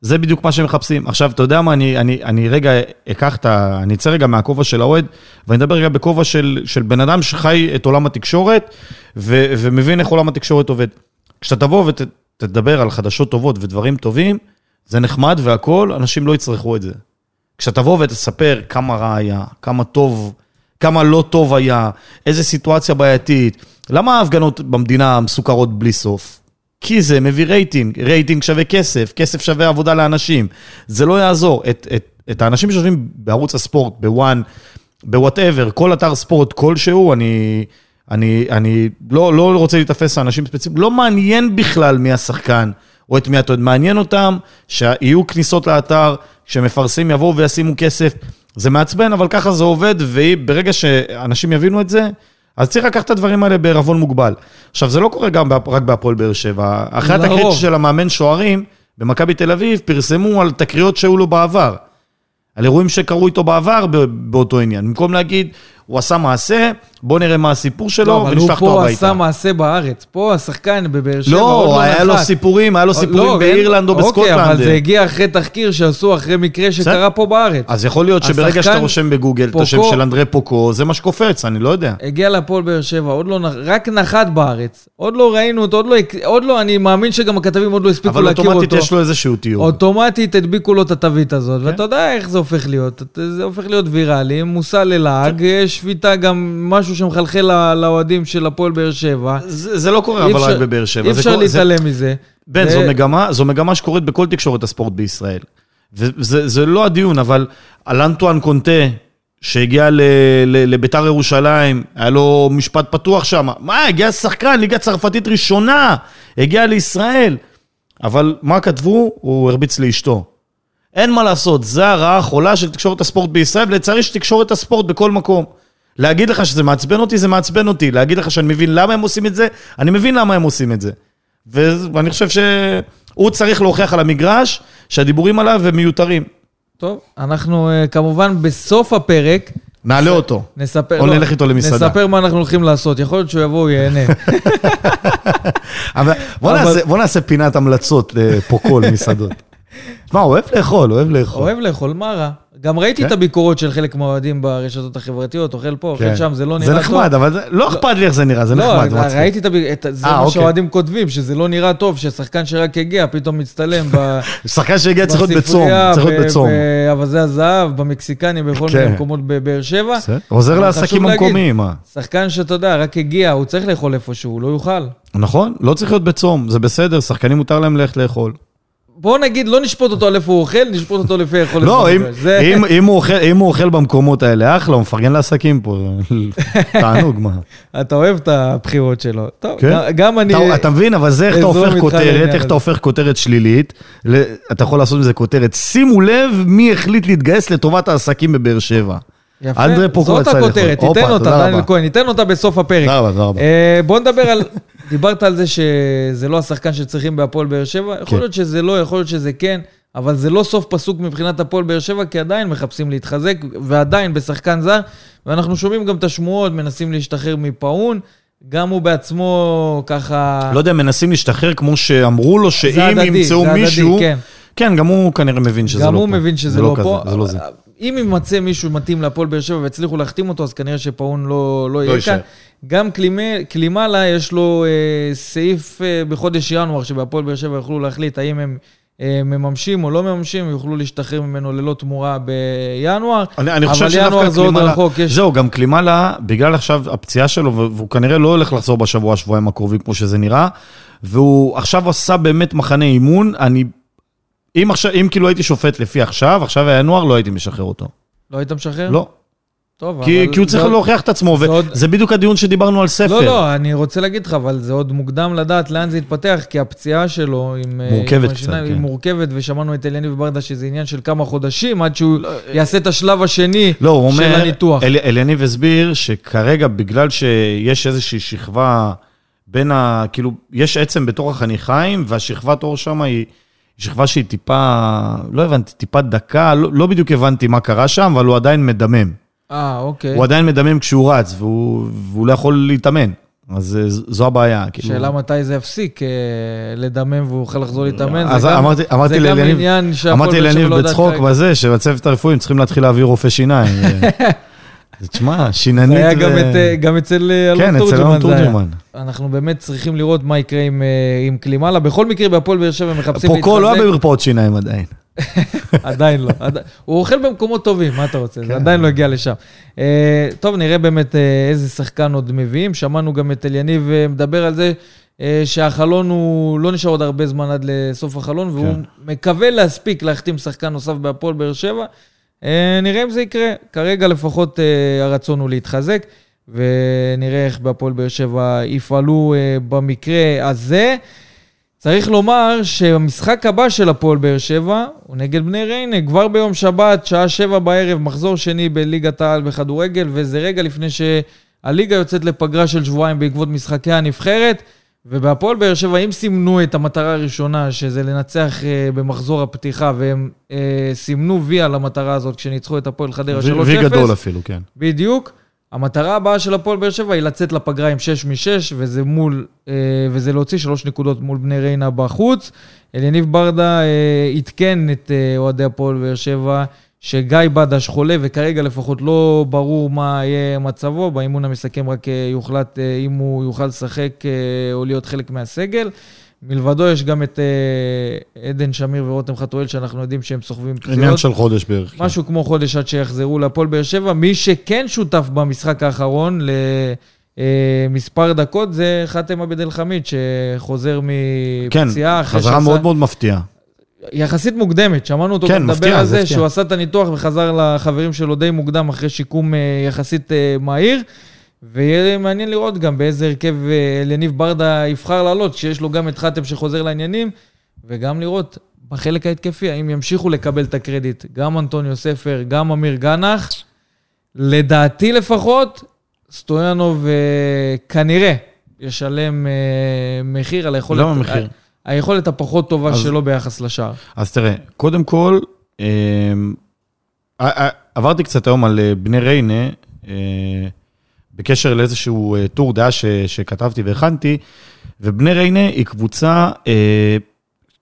זה בדיוק מה שמחפשים. עכשיו, אתה יודע מה, אני, אני, אני רגע אקח את ה... אני אצא רגע מהכובע של האוהד, ואני אדבר רגע בכובע של, של בן אדם שחי את עולם התקשורת, ו, ומבין איך עולם התקשורת עובד. כשאתה תבוא ותדבר על חדשות טובות ודברים טובים, זה נחמד והכול, אנשים לא יצרכו את זה. כשתבוא ותספר כמה רע היה, כמה טוב, כמה לא טוב היה, איזה סיטואציה בעייתית, למה ההפגנות במדינה מסוכרות בלי סוף? כי זה מביא רייטינג, רייטינג שווה כסף, כסף שווה עבודה לאנשים. זה לא יעזור. את, את, את האנשים שיושבים בערוץ הספורט, ב ONE, ב whatever, כל אתר ספורט כלשהו, אני, אני, אני לא, לא רוצה להיתפס לאנשים ספציפיים, לא מעניין בכלל מי השחקן או את מי אתה עוד מעניין אותם, שיהיו כניסות לאתר, שמפרסמים יבואו וישימו כסף. זה מעצבן, אבל ככה זה עובד, וברגע שאנשים יבינו את זה, אז צריך לקחת את הדברים האלה בערבון מוגבל. עכשיו, זה לא קורה גם רק בהפועל באר שבע. אחרי. התקרית של המאמן שוערים, במכבי תל אביב, פרסמו על תקריות שהיו לו בעבר. על אירועים שקרו איתו בעבר באותו עניין. במקום להגיד, הוא עשה מעשה, בוא נראה מה הסיפור שלו, לא, אבל הוא ונשלח אותו פה הביתה. עשה מעשה בארץ. פה השחקן בבאר שבע עוד לא, לא היה לו נחת. סיפורים, היה לו לא, סיפורים אין- באירלנד או בסקוטלנד. אוקיי, אבל זה הגיע אחרי תחקיר שעשו אחרי מקרה שקרה פה בארץ. אז יכול להיות שברגע שאתה רושם בגוגל את השם פוקו- של אנדרי פוקו, זה מה שקופץ, אני לא יודע. הגיע להפועל באר שבע, עוד לא, נח- רק נחת בארץ. עוד לא ראינו אותו, עוד לא, עוד לא, אני מאמין שגם הכתבים עוד לא הספיקו אבל להכיר אותו. אוטומטית יש לו איזשהו תיוג. אוטומטית הדביקו לו את התווית הזאת, כן. ואתה יודע איך זה הופך להיות. אתה- זה הופך להיות ויראלי, מושא ללעג, יש שביתה גם משהו שמחלחל לא- לאוהדים של הפועל באר שבע. זה זה לא קורה אבל רק בבאר שבע. אי אפשר קורה- זה- להתעלם מזה. בן, זו מגמה, זו מגמה שקורית בכל תקשורת הספורט בישראל. וזה זה לא הדיון, אבל על אנטואן קונטה, שהגיע ל- ל- לביתר ירושלים, היה לו משפט פתוח שם. מה, הגיע שחקן, ליגה צרפתית ראשונה, הגיע לישראל. אבל מה כתבו? הוא הרביץ לאשתו. אין מה לעשות, זה הרעה החולה של תקשורת הספורט בישראל, ולצערי יש תקשורת הספורט בכל מקום. להגיד לך שזה מעצבן אותי, זה מעצבן אותי. להגיד לך שאני מבין למה הם עושים את זה, אני מבין למה הם עושים את זה. ואני חושב שהוא צריך להוכיח על המגרש שהדיבורים עליו הם מיותרים. טוב, אנחנו אה, כמובן בסוף הפרק נעלה אותו. נספר... או לא, נלך איתו למסעדה. נספר מה אנחנו הולכים לעשות, יכול להיות שהוא יבוא, הוא ייהנה. אבל בוא, אבל- נעשה, בוא נעשה פינת המלצות לפוקול מסעדות. מה, הוא אוהב לאכול, אוהב לאכול. אוהב לאכול, מה רע? גם ראיתי כן. את הביקורות של חלק מהאוהדים ברשתות החברתיות, אוכל פה, אוכל כן. שם, זה לא זה נראה טוב. נחמד, אבל זה- לא אכפת לי איך זה נראה, זה לא, נחמד, זה מצחיק. ראיתי את, הב- את זה אה, מה אוקיי. שהאוהדים כותבים, שזה לא נראה טוב, ששחקן שרק הגיע פתאום מצטלם ב... שחקן שהגיע צריך להיות בצום, צריך להיות בצום. באווזי הזהב, במקסיקנים, בכל כן. מיני מקומות בבאר שבע. עוזר אבל לעסקים המקומיים, מה? שחקן שאתה יודע, רק הגיע, הוא צריך לאכול איפשהו, הוא לא יוכל. נכון, לא צריך להיות בצום, זה בסדר, שחקנים מותר להם ללכת לאכול. בוא נגיד, לא נשפוט אותו על איפה הוא אוכל, נשפוט אותו לפי היכולת. לא, אם-. זה- אם- אם הוא אוכל- אם הוא אוכל במקומות האלה, אחלה, הוא מפרגן לעסקים פה, תענוג, מה. אתה אוהב את הבחירות שלו. טוב, כן? גם- אני... אתה- אתה מבין, אבל זה איך אתה הופך כותרת, לעניין איך. אתה הופך כותרת שלילית, ל- אתה יכול לעשות מזה כותרת, שימו לב מי החליט להתגייס לטובת העסקים בבאר שבע. יפה, זאת. הכותרת, תיתן אותה, דניאל. כהן, ניתן אותה בסוף הפרק. תודה רבה, תודה רבה. אה, בוא נדבר על... דיברת על זה שזה לא השחקן שצריכים בהפועל באר שבע, יכול כן. להיות שזה לא, יכול להיות שזה כן, אבל זה לא סוף פסוק מבחינת הפועל באר שבע, כי עדיין מחפשים להתחזק, ועדיין בשחקן זר, ואנחנו שומעים גם את השמועות, מנסים להשתחרר מפאון, גם הוא בעצמו ככה... לא יודע, מנסים להשתחרר כמו שאמרו לו שאם הדדי, ימצאו זה הדדי, מישהו... כן. כן, גם הוא כנראה מבין שזה לא פה. גם הוא מבין שזה זה לא כזה, פה. זה לא זה. אם יימצא מישהו מתאים להפועל באר שבע והצליחו להחתים אותו, אז כנראה שפאון לא, לא יהיה יישאר. כאן. גם קלימלה, יש לו אה, סעיף אה, בחודש ינואר, שבהפועל באר שבע יוכלו להחליט האם הם אה, מממשים או לא מממשים, יוכלו להשתחרר ממנו ללא תמורה בינואר. אני, אני חושב אבל שדווקא ינואר זה עוד קלימלה- רחוק, יש- זהו, גם קלימלה, בגלל עכשיו הפציעה שלו, והוא כנראה לא הולך לחזור בשבוע, שבועיים הקרובים כמו שזה נראה, והוא עכשיו עשה באמת מחנה אימון, אני... אם, עכשיו, אם כאילו הייתי שופט לפי עכשיו, עכשיו היה ינואר, לא הייתי משחרר אותו. לא היית משחרר? לא. טוב, כי, אבל כי הוא צריך זה להוכיח את עצמו, זה עוד- וזה בדיוק הדיון שדיברנו על ספר. לא, לא, אני רוצה להגיד לך, אבל זה עוד מוקדם לדעת לאן זה יתפתח, כי הפציעה שלו עם... אה, מורכבת עם השיניים, קצת, היא כן. מורכבת, ושמענו את אליניב ברדה שזה עניין של כמה חודשים עד שהוא יעשה את השלב השני לא, הוא של אומר, הניתוח. אל, אליניב הסביר שכרגע, בגלל שיש איזושהי שכבה בין ה... כאילו, יש עצם בתוך החניכיים, והשכבת עור שם היא שכבה שהיא טיפה, לא הבנתי, טיפה דקה, לא, לא בדיוק הבנתי מה קרה שם, אבל הוא עדיין מדמם. אה, אוקיי. הוא עדיין מדמם כשהוא רץ, והוא, והוא לא יכול להתאמן. אז אה, זו הבעיה. כאילו. שאלה מתי זה יפסיק אה, לדמם והוא יוכל לחזור להתאמן. אז זה גם- אמרתי, אמרתי זה גם עניין שהפועל אמרתי לאליניב לא בצחוק. בזה, שבצוות הרפואי צריכים להתחיל להביא רופא שיניים. אז תשמע, שיננית זה היה ו- גם את, אה, גם אצל אה, אלון כן, אצל תורג'מן. אלון. תורג'מן. אנחנו באמת צריכים לראות מה יקרה עם, אה, עם קלימלה. בכל מקרה, בהפועל באר שבע מחפשים פוקו לא היה במרפאות שיניים עדיין. עדיין לא. הוא אוכל במקומות טובים, מה אתה רוצה? כן. זה עדיין לא הגיע לשם. אה, טוב, נראה באמת אה, איזה שחקן עוד מביאים. שמענו גם את אליניב אה, מדבר על זה שהחלון הוא לא נשאר עוד הרבה זמן עד לסוף החלון, והוא כן. מקווה להספיק להחתים שחקן נוסף בהפועל באר שבע. אה, נראה אם זה יקרה. כרגע לפחות הרצון הוא להתחזק, ונראה איך בהפועל באר שבע יפעלו במקרה הזה. צריך לומר שהמשחק הבא של הפועל באר שבע הוא נגד בני ריינה, כבר ביום שבת, שעה שבע בערב, מחזור שני בליגת העל בכדורגל, וזה רגע לפני שהליגה יוצאת לפגרה של שבועיים בעקבות משחקי הנבחרת. ובהפועל באר שבע, אם סימנו את המטרה הראשונה, שזה לנצח אה, במחזור הפתיחה, והם אה, סימנו וי על המטרה הזאת כשניצחו את הפועל חדרה 3-0, וי גדול אפילו, כן. בדיוק. המטרה הבאה של הפועל באר שבע היא לצאת לפגרה עם 6 מ-6, וזה מול, אה, וזה להוציא שלוש נקודות מול בני ריינה בחוץ. אליניב ברדה אה, עדכן את אה, אוהדי הפועל באר שבע שגיא בדש חולה, וכרגע לפחות לא ברור מה יהיה מצבו. באימון המסכם רק יוחלט אם הוא יוכל לשחק או להיות חלק מהסגל. מלבדו יש גם את אה, עדן שמיר ורותם חתואל, שאנחנו יודעים שהם סוחבים פציעות. עניין של חודש בערך. כן. משהו כמו חודש עד שיחזרו להפועל באר שבע. מי שכן שותף במשחק האחרון למספר דקות זה חאתם עבד אל חמיד, שחוזר כן, מפציעה. אחרי חזרה שעשה- מאוד מאוד מפתיעה. יחסית מוקדמת, שמענו אותו כן, מדבר מפתיע, על זה זה מפתיע. שהוא עשה את הניתוח וחזר לחברים שלו די מוקדם אחרי שיקום אה, יחסית אה, מהיר. ויהיה מעניין לראות גם באיזה הרכב אה, אליניב ברדה יבחר לעלות, כשיש לו גם את חאתם שחוזר לעניינים, וגם לראות בחלק ההתקפי, האם ימשיכו לקבל את הקרדיט, גם אנטוניו ספר, גם אמיר גנח. לדעתי לפחות, סטויאנוב אה, כנראה ישלם אה, מחיר על היכולת... למה מחיר? היכולת הפחות טובה אז- שלו ביחס לשער. אז תראה, קודם כל, ע- עברתי קצת היום על אה, בני ריינה, אה, בקשר לאיזשהו אה, טור דעה ש- שכתבתי והכנתי, ובני ריינה היא קבוצה, אה,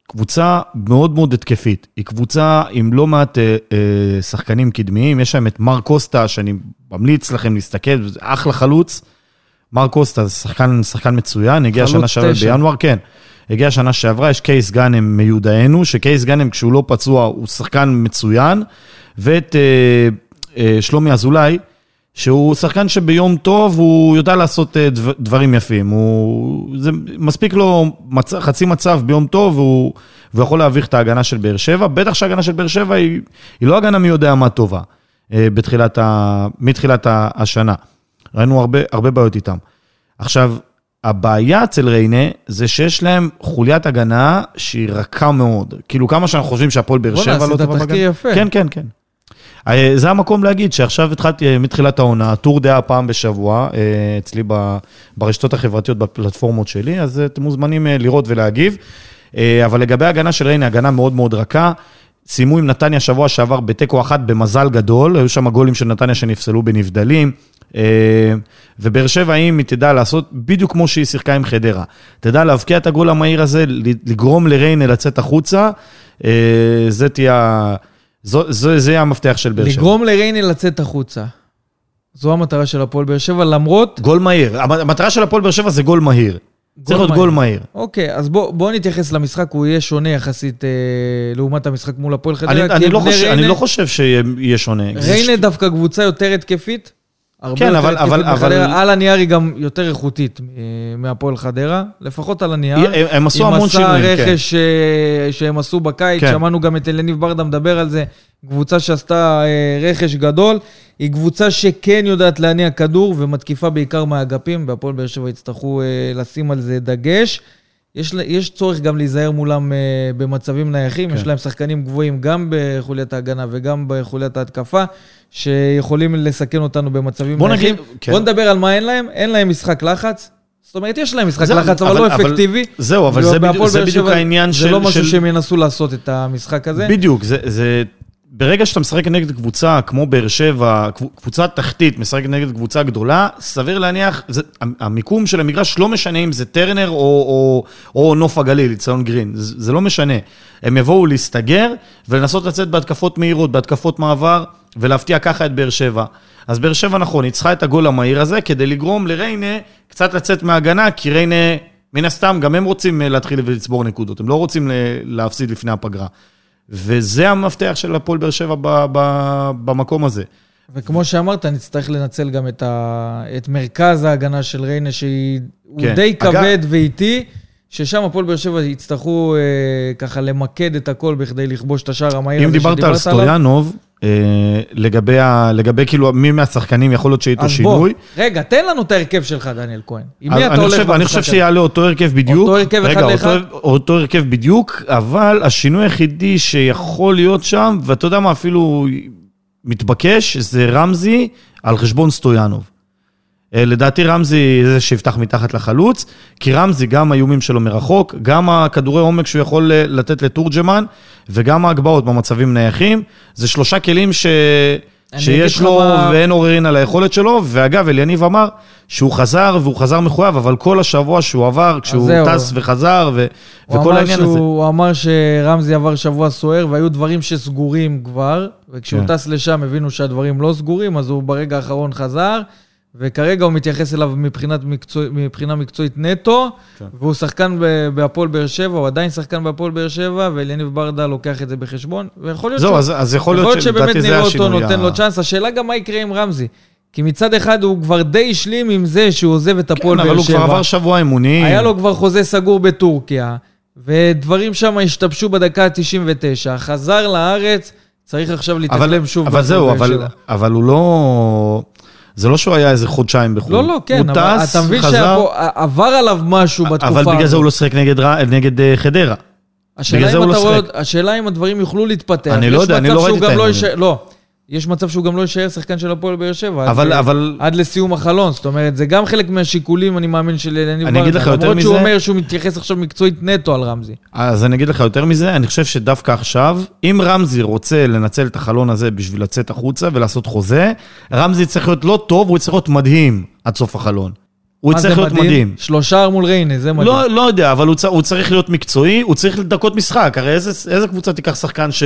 קבוצה מאוד מאוד התקפית. היא קבוצה עם לא מעט אה, שחקנים קדמיים, יש להם את מר קוסטה, שאני ממליץ לכם להסתכל, זה אחלה חלוץ. מר קוסטה זה שחקן, שחקן מצוין, הגיע שנה שעברה. בינואר, כן. הגיע שנה שעברה, יש קייס גאנם מיודענו, שקייס גאנם כשהוא לא פצוע הוא שחקן מצוין, ואת אה, אה, שלומי אזולאי, שהוא שחקן שביום טוב הוא יודע לעשות אה, דבר, דברים יפים. הוא, זה מספיק לו מצ, חצי מצב ביום טוב והוא, והוא יכול להביך את ההגנה של באר שבע. בטח שההגנה של באר שבע היא, היא לא הגנה מי יודע מה טובה אה, בתחילת ה, מתחילת השנה. ראינו הרבה, הרבה בעיות איתם. עכשיו, הבעיה אצל ריינה זה שיש להם חוליית הגנה שהיא רכה מאוד. כאילו כמה שאנחנו חושבים שהפועל באר בואנה, שבע לא עשית טובה תחקיר בהגנה. יפה. כן, כן, כן. אה, זה המקום להגיד שעכשיו התחלתי אה, מתחילת העונה, טור דעה פעם בשבוע, אה, אצלי ברשתות החברתיות, בפלטפורמות שלי, אז אתם מוזמנים לראות ולהגיב. אבל לגבי ההגנה של ריינה, הגנה מאוד מאוד רכה. סיימו עם נתניה שבוע שעבר בתיקו אחת במזל גדול, היו שם גולים של נתניה שנפסלו בנבדלים. ובאר שבע, אם היא תדע לעשות בדיוק כמו שהיא שיחקה עם חדרה, תדע להבקיע את הגול המהיר הזה, לגרום לריינה לצאת החוצה, זה תהיה, ה- זו- זה יהיה המפתח של באר שבע. לגרום לריינה לצאת החוצה. זו המטרה של הפועל באר שבע, למרות... גול מהיר. המ- המטרה של הפועל באר שבע זה גול מהיר. צריך להיות גול מהיר. אוקיי, אז בוא, בוא נתייחס למשחק, הוא יהיה שונה יחסית אה, לעומת המשחק מול הפועל חדרה. אני, אני, לא חושב, אני ריינה- לא חושב שיהיה שונה. ריינה דווקא קבוצה יותר התקפית. הרבה כן, יותר אבל- אבל-. אבל- על הנייר היא גם יותר איכותית מהפועל חדרה, לפחות על הנייר. הם, הם עשו המון שינויים, עם כן. מסע רכש שהם עשו בקיץ, כן. שמענו גם את אלניב ברדה מדבר על זה, קבוצה שעשתה אה, רכש גדול, היא קבוצה שכן יודעת להניע כדור ומתקיפה בעיקר מהאגפים, והפועל באר שבע יצטרכו אה, לשים על זה דגש. יש, יש צורך גם להיזהר מולם אה, במצבים נייחים, כן. יש להם שחקנים גבוהים גם בחוליית ההגנה וגם בחוליית ההתקפה, שיכולים לסכן אותנו במצבים בוא נייחים. נגיד, כן. בוא נדבר על מה אין להם, אין להם משחק לחץ. זאת אומרת, יש להם משחק זהו, לחץ, אבל, אבל- לא אפקטיבי. זהו, אבל זה בדיוק- זה בדיוק העניין זה של- לא משהו של- שהם ינסו לעשות את המשחק הזה. בדיוק, זה, זה... ברגע שאתה משחק נגד קבוצה כמו באר שבע, קב- קבוצה תחתית, משחק נגד קבוצה גדולה, סביר להניח, זה, המיקום של המגרש לא משנה אם זה טרנר או, או, או נוף הגליל, ציון גרין, זה, זה לא משנה. הם יבואו להסתגר ולנסות לצאת בהתקפות מהירות, בהתקפות מעבר, ולהפתיע ככה את באר שבע. אז באר שבע, נכון, צריכה את הגול המהיר הזה כדי לגרום לריינה קצת לצאת מההגנה, כי ריינה, מן הסתם, גם הם רוצים אה, להתחיל ולצבור נקודות, הם לא רוצים ל- להפסיד לפני הפגרה. וזה המפתח של הפועל באר שבע ב- ב- במקום הזה. וכמו שאמרת, נצטרך לנצל גם את, ה... את מרכז ההגנה של ריינה, שהוא כן. די אגב- כבד ואיטי, ששם הפועל באר שבע יצטרכו אה, ככה למקד את הכל בכדי לכבוש את השער המהיר אם הזה דיברת על עליו. סטויאנוב, לגבי, ה- לגבי כאילו מי מהשחקנים יכול להיות שיהיה איתו אז בוא, שינוי, רגע, תן לנו את ההרכב שלך, דניאל כהן. עם מי אתה אני הולך חושב, אני חושב במשחק? שיעלה אותו הרכב בדיוק. אותו הרכב אחד רגע, לאחד? אותו, אותו הרכב בדיוק, אבל השינוי היחידי שיכול להיות שם, ואתה יודע מה, אפילו מתבקש, זה רמזי על חשבון סטויאנוב. אה, לדעתי רמזי זה שיפתח מתחת לחלוץ, כי רמזי, גם האיומים שלו מרחוק, גם הכדורי עומק שהוא יכול אה, לתת לתורג'מן, וגם ההגבהות במצבים נייחים, זה שלושה כלים ש... שיש לו מה- ואין עוררין על היכולת שלו, ואגב, אליניב אמר שהוא חזר והוא חזר מחויב, אבל כל השבוע שהוא עבר, כשהוא. טס וחזר, ו... וכל העניין שהוא, הזה. הוא אמר שרמזי עבר שבוע סוער והיו דברים שסגורים כבר, וכשהוא כן. טס לשם הבינו שהדברים לא סגורים, אז הוא ברגע האחרון חזר, וכרגע הוא מתייחס אליו מבחינת מקצוע, מבחינה מקצועית נטו, כן. והוא שחקן בהפועל באר שבע, הוא עדיין שחקן בהפועל באר שבע, ואליניב ברדה לוקח את זה בחשבון, ויכול להיות זהו, שהוא- אז, אז יכול יכול להיות להיות שבאמת נראה אותו. נותן לו צ'אנס, השאלה גם מה יקרה עם רמזי. כי מצד אחד הוא כבר די השלים עם זה שהוא עוזב את הפועל כן, אבל באר הוא כבר שבע. עבר שבוע אימונים. היה לו כבר חוזה סגור בטורקיה, ודברים שם השתבשו בדקה ה-99, חזר לארץ, צריך עכשיו להתאקלם שוב. אבל זהו, באר אבל, שבע. אבל הוא לא... זה לא שהוא היה איזה חודשיים בחו"ל. לא, לא, כן, הוא אבל טס, אתה מבין שעבר עליו משהו בתקופה אבל הזאת. בגלל זה הוא לא שיחק נגד, נגד אה, חדרה. השאלה אם לא. השאלה אם הדברים יוכלו להתפתח. אני לא יודע, אני לא ראיתי את האימונים. לא, יש מצב שהוא גם לא יישאר שחקן של הפועל באר שבע. עד- אבל, אבל, עד לסיום החלון, זאת אומרת, זה גם חלק מהשיקולים, אני מאמין, של אלניב אני אגיד לך יותר למרות שהוא מזה- אומר שהוא מתייחס עכשיו מקצועית נטו על רמזי. אז אני אגיד לך יותר מזה, אני חושב שדווקא עכשיו, אם רמזי רוצה לנצל את החלון הזה בשביל לצאת החוצה ולעשות חוזה, רמזי צריך להיות לא טוב, הוא צריך להיות מדהים עד סוף החלון. הוא יצטרך להיות מדהים. שלושה מול ריינה, זה מדהים. לא, לא יודע, אבל הוא, צ... הוא צריך להיות מקצועי, הוא צריך דקות משחק. הרי איזה, איזה קבוצה תיקח שחקן ש...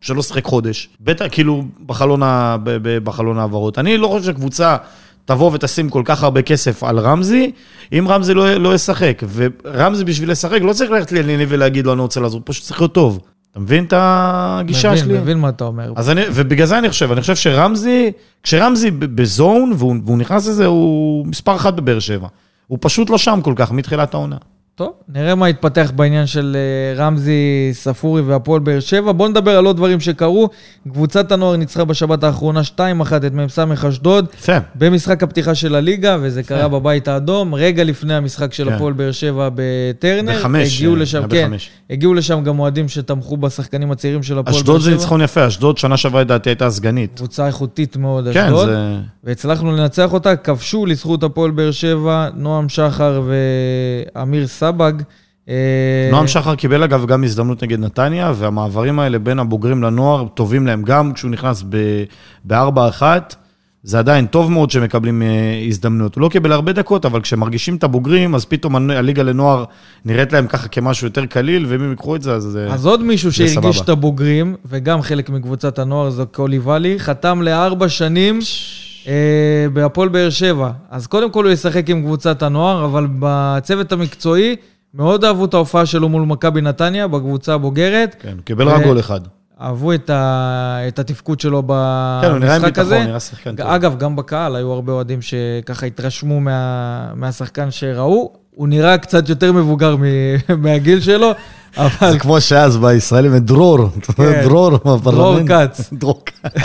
שלא שיחק חודש? בטח, כאילו, בחלון, ה... בחלון העברות. אני לא חושב שקבוצה תבוא ותשים כל כך הרבה כסף על רמזי, אם רמזי לא, לא ישחק. ורמזי בשביל לשחק לא צריך ללכת לענייני ולהגיד לו, אני רוצה לעזור, פשוט צריך להיות טוב. אתה מבין את הגישה מבין, שלי? מבין מה אתה אומר. אז אני, ובגלל זה אני חושב, אני חושב שרמזי, כשרמזי בזון והוא, והוא נכנס לזה, הוא מספר אחת בבאר שבע. הוא פשוט לא שם כל כך מתחילת העונה. טוב, נראה מה יתפתח בעניין של אה, רמזי ספורי והפועל באר שבע. בואו נדבר על עוד דברים שקרו. קבוצת הנוער ניצחה בשבת האחרונה 2-1 את מ"ס אשדוד. במשחק הפתיחה של הליגה, וזה קרה בבית האדום, רגע לפני המשחק של כן. הפועל באר שבע בטרנר. בחמש, הגיעו אה, לשם, היה כן, בחמש. הגיעו לשם גם אוהדים שתמכו בשחקנים הצעירים של הפועל באר שבע. אשדוד זה ניצחון יפה, אשדוד שנה שעברה לדעתי הייתה סגנית. קבוצה איכותית מאוד, כן, אשדוד. זה... והצלחנו לנצח אותה, כבשו לזכות הפועל באר שבע, נועם שחר ואמיר סבג. אה, נועם שחר קיבל אגב גם הזדמנות נגד נתניה, והמעברים האלה בין הבוגרים לנוער טובים להם גם כשהוא נכנס ב-4-1. זה עדיין טוב מאוד שהם מקבלים אה, הזדמנות. הוא לא קיבל הרבה דקות, אבל כשמרגישים את הבוגרים, אז פתאום הליגה לנוער נראית להם ככה כמשהו יותר קליל, ואם הם ייקחו את זה, אז זה... אז עוד מישהו שהרגיש סבבה. את הבוגרים, וגם חלק מקבוצת הנוער, זה קולי ואלי, חתם לארבע שנים אה, בהפועל באר שבע. אז קודם כל הוא ישחק עם קבוצת הנוער, אבל בצוות המקצועי, מאוד אהבו את ההופעה שלו מול מכבי נתניה, בקבוצה הבוגרת. כן, קיבל רק ו- גול אחד. אהבו את, ה... את התפקוד שלו כן, הוא נראה עם במשחק ביטחון, הזה. נראה שחקן טוב. אגב, גם בקהל היו הרבה אוהדים שככה התרשמו מה... מהשחקן שראו. הוא נראה קצת יותר מבוגר מ... מהגיל שלו, אבל זה כמו שאז בישראלים, דרור, כן. דרור דרור. כץ. דרור כץ.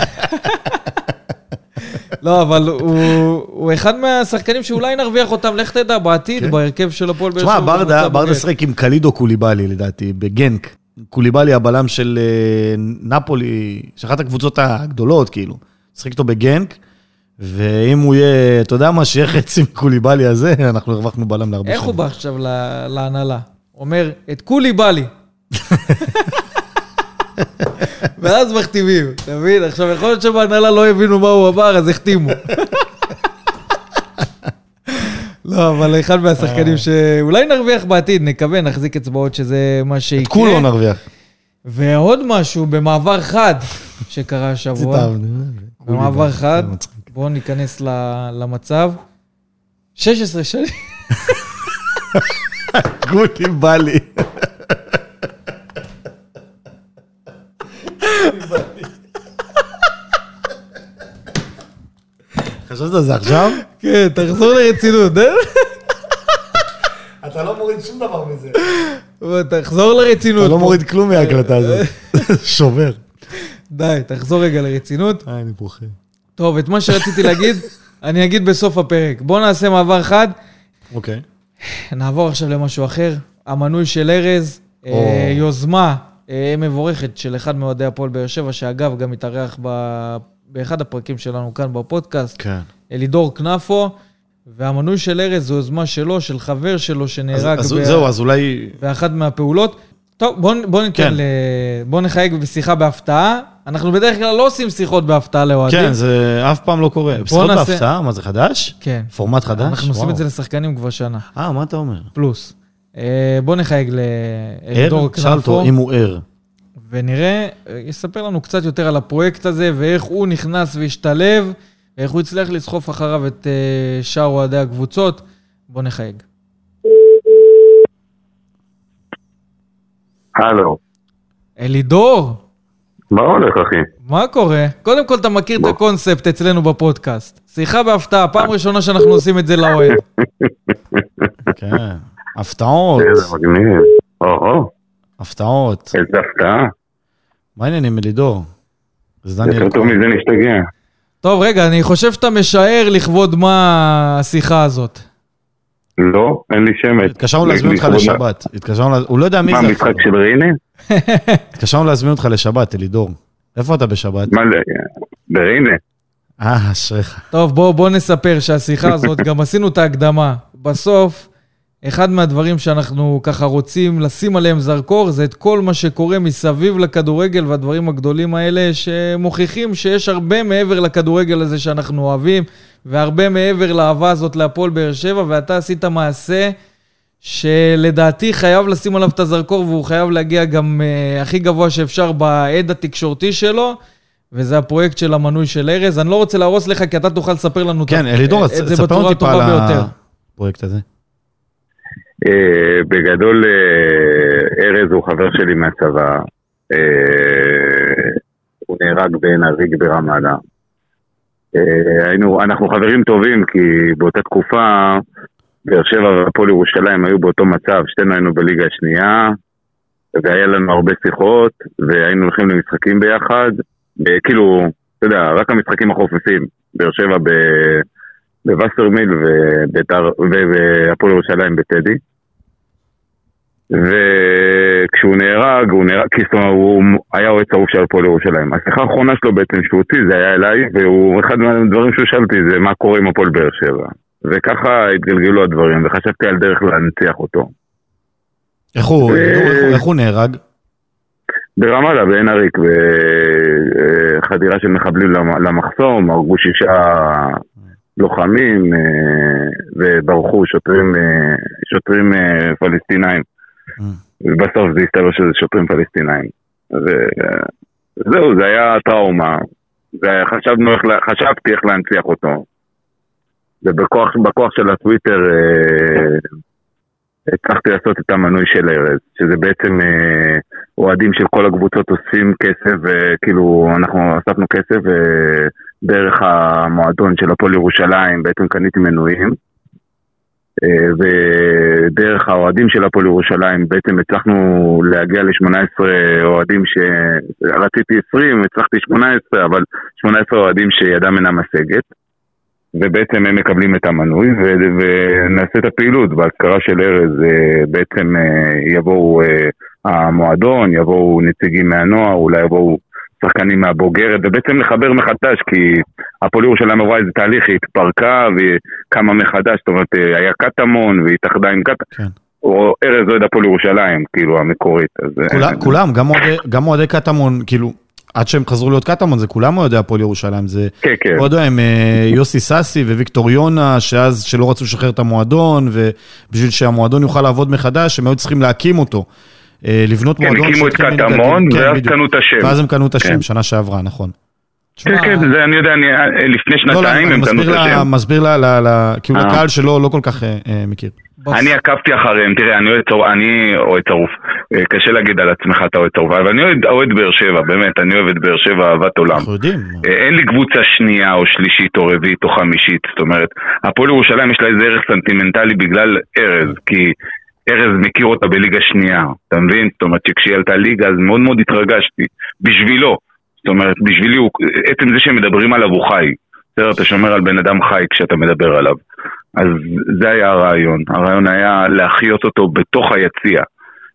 לא, אבל הוא, אחד מהשחקנים שאולי נרוויח אותם, לך תדע, בעתיד, כן. בהרכב של הפועל באר תשמע, שבע. בקבוצה ברדה. שיחק עם קלידו קוליבאלי, לדעתי, בגנק. קוליבאלי הבלם של אה, נפולי, שאחת הקבוצות הגדולות, כאילו. שיחק איתו בגנק, ואם הוא יהיה, אתה יודע מה, שיהיה חצי מקוליבאלי הזה, אנחנו הרווחנו בלם להרבה איך הוא בא עכשיו להנהלה? אומר, את כולי בא לי. ואז מכתיבים, אתה מבין? עכשיו, יכול להיות שבהנהלה לא הבינו מה הוא אמר, אז החתימו. לא, אבל אחד מהשחקנים שאולי נרוויח בעתיד, נקווה, נחזיק אצבעות שזה מה שיקרה. את כולו נרוויח. ועוד משהו במעבר חד שקרה השבוע. במעבר חד, בואו ניכנס למצב. 16 שנים. קוליבאלי. חשבת על זה עכשיו? כן, תחזור לרצינות? אתה לא מוריד שום דבר מזה. תחזור לרצינות. אתה לא. מוריד כלום מההקלטה הזאת. שובר. די, תחזור רגע לרצינות. אה, אני בוכה. טוב, את מה שרציתי להגיד, אני אגיד בסוף הפרק. בואו נעשה מעבר חד. אוקיי. נעבור עכשיו למשהו אחר. המנוי של ארז, אה. יוזמה אה, מבורכת של אחד מאוהדי הפועל באר שבע, שאגב, גם התארח ב- באחד הפרקים שלנו כאן בפודקאסט, כן. אלידור כנפו, והמנוי של ארז זו יוזמה שלו, של חבר שלו אז שנהרג אז ב- זהו, אז אולי... באחת מהפעולות. טוב, בואו בוא ניתן כן. ל... בואו נחייג בשיחה בהפתעה. אנחנו בדרך כלל לא עושים שיחות בהפתעה לאוהדים. כן, זה אף פעם לא קורה. שיחות נעשה- בהפתעה? מה זה חדש? כן. פורמט חדש? אנחנו עושים וואו. את זה לשחקנים כבר שנה, אה, מה אתה אומר? פלוס. אה, בואו נחייג לאלידור? שאל כנפו, אותו אם הוא ער. ונראה, אה, יספר לנו קצת יותר על הפרויקט הזה, ואיך הוא נכנס והשתלב, ואיך הוא הצליח לסחוף אחריו את אה, שאר אוהדי הקבוצות. בואו נחייג. הלו, אלידור, מה הולך אחי? מה קורה? קודם כל, אתה מכיר את בוא. הקונספט אצלנו בפודקאסט. שיחה בהפתעה, פעם ראשונה שאנחנו עושים את זה לאוהד. כן. הפתעות. איזה מגניב. או-הו, הפתעות. איזה הפתעה. מה העניינים, אלידור? זה דניאל יותר טוב. מזה נשתגע. טוב, רגע, אני חושב שאתה משער לכבוד מה השיחה הזאת. לא, אין לי שמץ. התקשרנו להזמין אותך לשבת. התקשרנו, הוא לא יודע מי מה, זה. המשחק אפילו. של ריינה? התקשרנו להזמין אותך לשבת, אלידור. איפה אתה בשבת? מה, בריינה? אה, אשריך. טוב, בוא, בוא נספר שהשיחה הזאת, גם עשינו את ההקדמה. בסוף, אחד מהדברים שאנחנו ככה רוצים לשים עליהם זרקור, זה את כל מה שקורה מסביב לכדורגל והדברים הגדולים האלה, שמוכיחים שיש הרבה מעבר לכדורגל הזה שאנחנו אוהבים, והרבה מעבר לאהבה הזאת להפועל באר שבע, ואתה עשית מעשה שלדעתי חייב לשים עליו את הזרקור, והוא חייב להגיע גם uh, הכי גבוה שאפשר בעד התקשורתי שלו. וזה הפרויקט של המנוי של ארז. אני לא רוצה להרוס לך, כי אתה תוכל לספר לנו כן, את אלידור, את זה ספר בצורה לנו טיפה הטובה על ביותר. הפרויקט הזה. אה, בגדול, אה, ארז הוא חבר שלי מהצבא. אה, הוא נהרג בעין הריג ברמאללה. היינו, אנחנו חברים טובים כי באותה תקופה באר שבע והפועל ירושלים היו באותו מצב, שתינו היינו בליגה השנייה והיה לנו הרבה שיחות והיינו הולכים למשחקים ביחד, כאילו, אתה יודע, רק המשחקים החופפים, באר שבע ב- בווסרמיל ובית"ר- ו- והפועל ירושלים בטדי. וכשהוא נהרג, הוא נהרג, כי זאת אומרת, הוא היה אוהד שרוף של הפועל ירושלים. השיחה האחרונה שלו בעצם שהוא הוציא זה היה אליי, והוא, אחד מהדברים שהוא שאל אותי זה מה קורה עם הפועל באר שבע. וככה התגלגלו הדברים, וחשבתי על דרך להנציח אותו. איך הוא, ו- איך איך הוא נהרג? ברמאללה, בעין עריק, בחדירה של מחבלים למ- למחסום, הרגו שישה לוחמים אה, וברחו שוטרים, אה, שוטרים אה, פלסטינאים. ובסוף זה הסתבר שזה שוטרים פלסטינאים. וזהו, זה היה טראומה. זה היה- חשבנו איך, חשבתי איך להנציח אותו. ובכוח בכוח של הטוויטר הצלחתי לעשות את המנוי של ארז, שזה בעצם אה, אוהדים של כל הקבוצות אוספים כסף, וכאילו אנחנו אספנו כסף ודרך המועדון של הפועל ירושלים בעצם קניתי מנויים. אה, ודרך האוהדים של הפועל ירושלים בעצם הצלחנו להגיע ל-18 אוהדים שרציתי 20, הצלחתי 18, אבל 18 אוהדים שידם אינה משגת. ובעצם הם מקבלים את המנוי ו- ונעשה את הפעילות. באזכרה של ארז אה, בעצם אה, יבואו המועדון, יבואו נציגים מהנוער, אולי יבואו שחקנים מהבוגרת, ובעצם לחבר מחדש, כי הפועל ירושלים עברה איזה תהליך, היא התפרקה וקמה מחדש, זאת אומרת, אה, היה קטמון והתאחדה עם קטמון. כן. או ארז אוהד הפועל ירושלים, כאילו, המקורית. אז, אה, כולם- כולם, גם אוהדי- קטמון, כאילו, עד שהם חזרו להיות קטמון, זה כולם אוהדי הפועל ירושלים, זה... כן, כן. יודע, הם אה, יוסי סאסי וויקטור יונה, שאז, שלא רצו לשחרר את המועדון, ובשביל שהמועדון יוכל לעבוד מחדש, הם היו צריכים להקים אותו. אה, לבנות כן, מועדון הקימו את קטמון. כן, ואז בדיוק. קנו את השם. ואז הם קנו את השם, כן. שנה שעברה, נכון. כן, כן, זה אני יודע, אני, אה, לפני לא, לא, שנתיים אני הם קנו את השם. מסביר לה- לה- לה- כאילו אה. לקהל שלא לא כל כך אה, אה, מכיר. בס- אני עקבתי אחריהם, תראה, אני אוהד צרוף, אני אוהד צרוף, קשה להגיד על עצמך אתה אוהד צרוף, אבל אני אוהד, באר שבע, באמת, אני אוהב את באר שבע אהבת עולם. אנחנו יודעים. אין לי קבוצה שנייה או שלישית או רביעית או חמישית, זאת אומרת, הפועל ירושלים יש לה איזה ערך סנטימנטלי בגלל ארז, כי ארז מכיר אותה בליגה שנייה, אתה מבין? זאת אומרת שכשהיא עלתה ליגה אז מאוד מאוד התרגשתי, בשבילו, זאת אומרת, בשבילי, הוא, עצם זה שהם מדברים עליו הוא חי, בסדר, אתה שומר על בן אדם חי כשאתה מדבר עליו. אז זה היה הרעיון, הרעיון היה להחיות אותו בתוך היציע,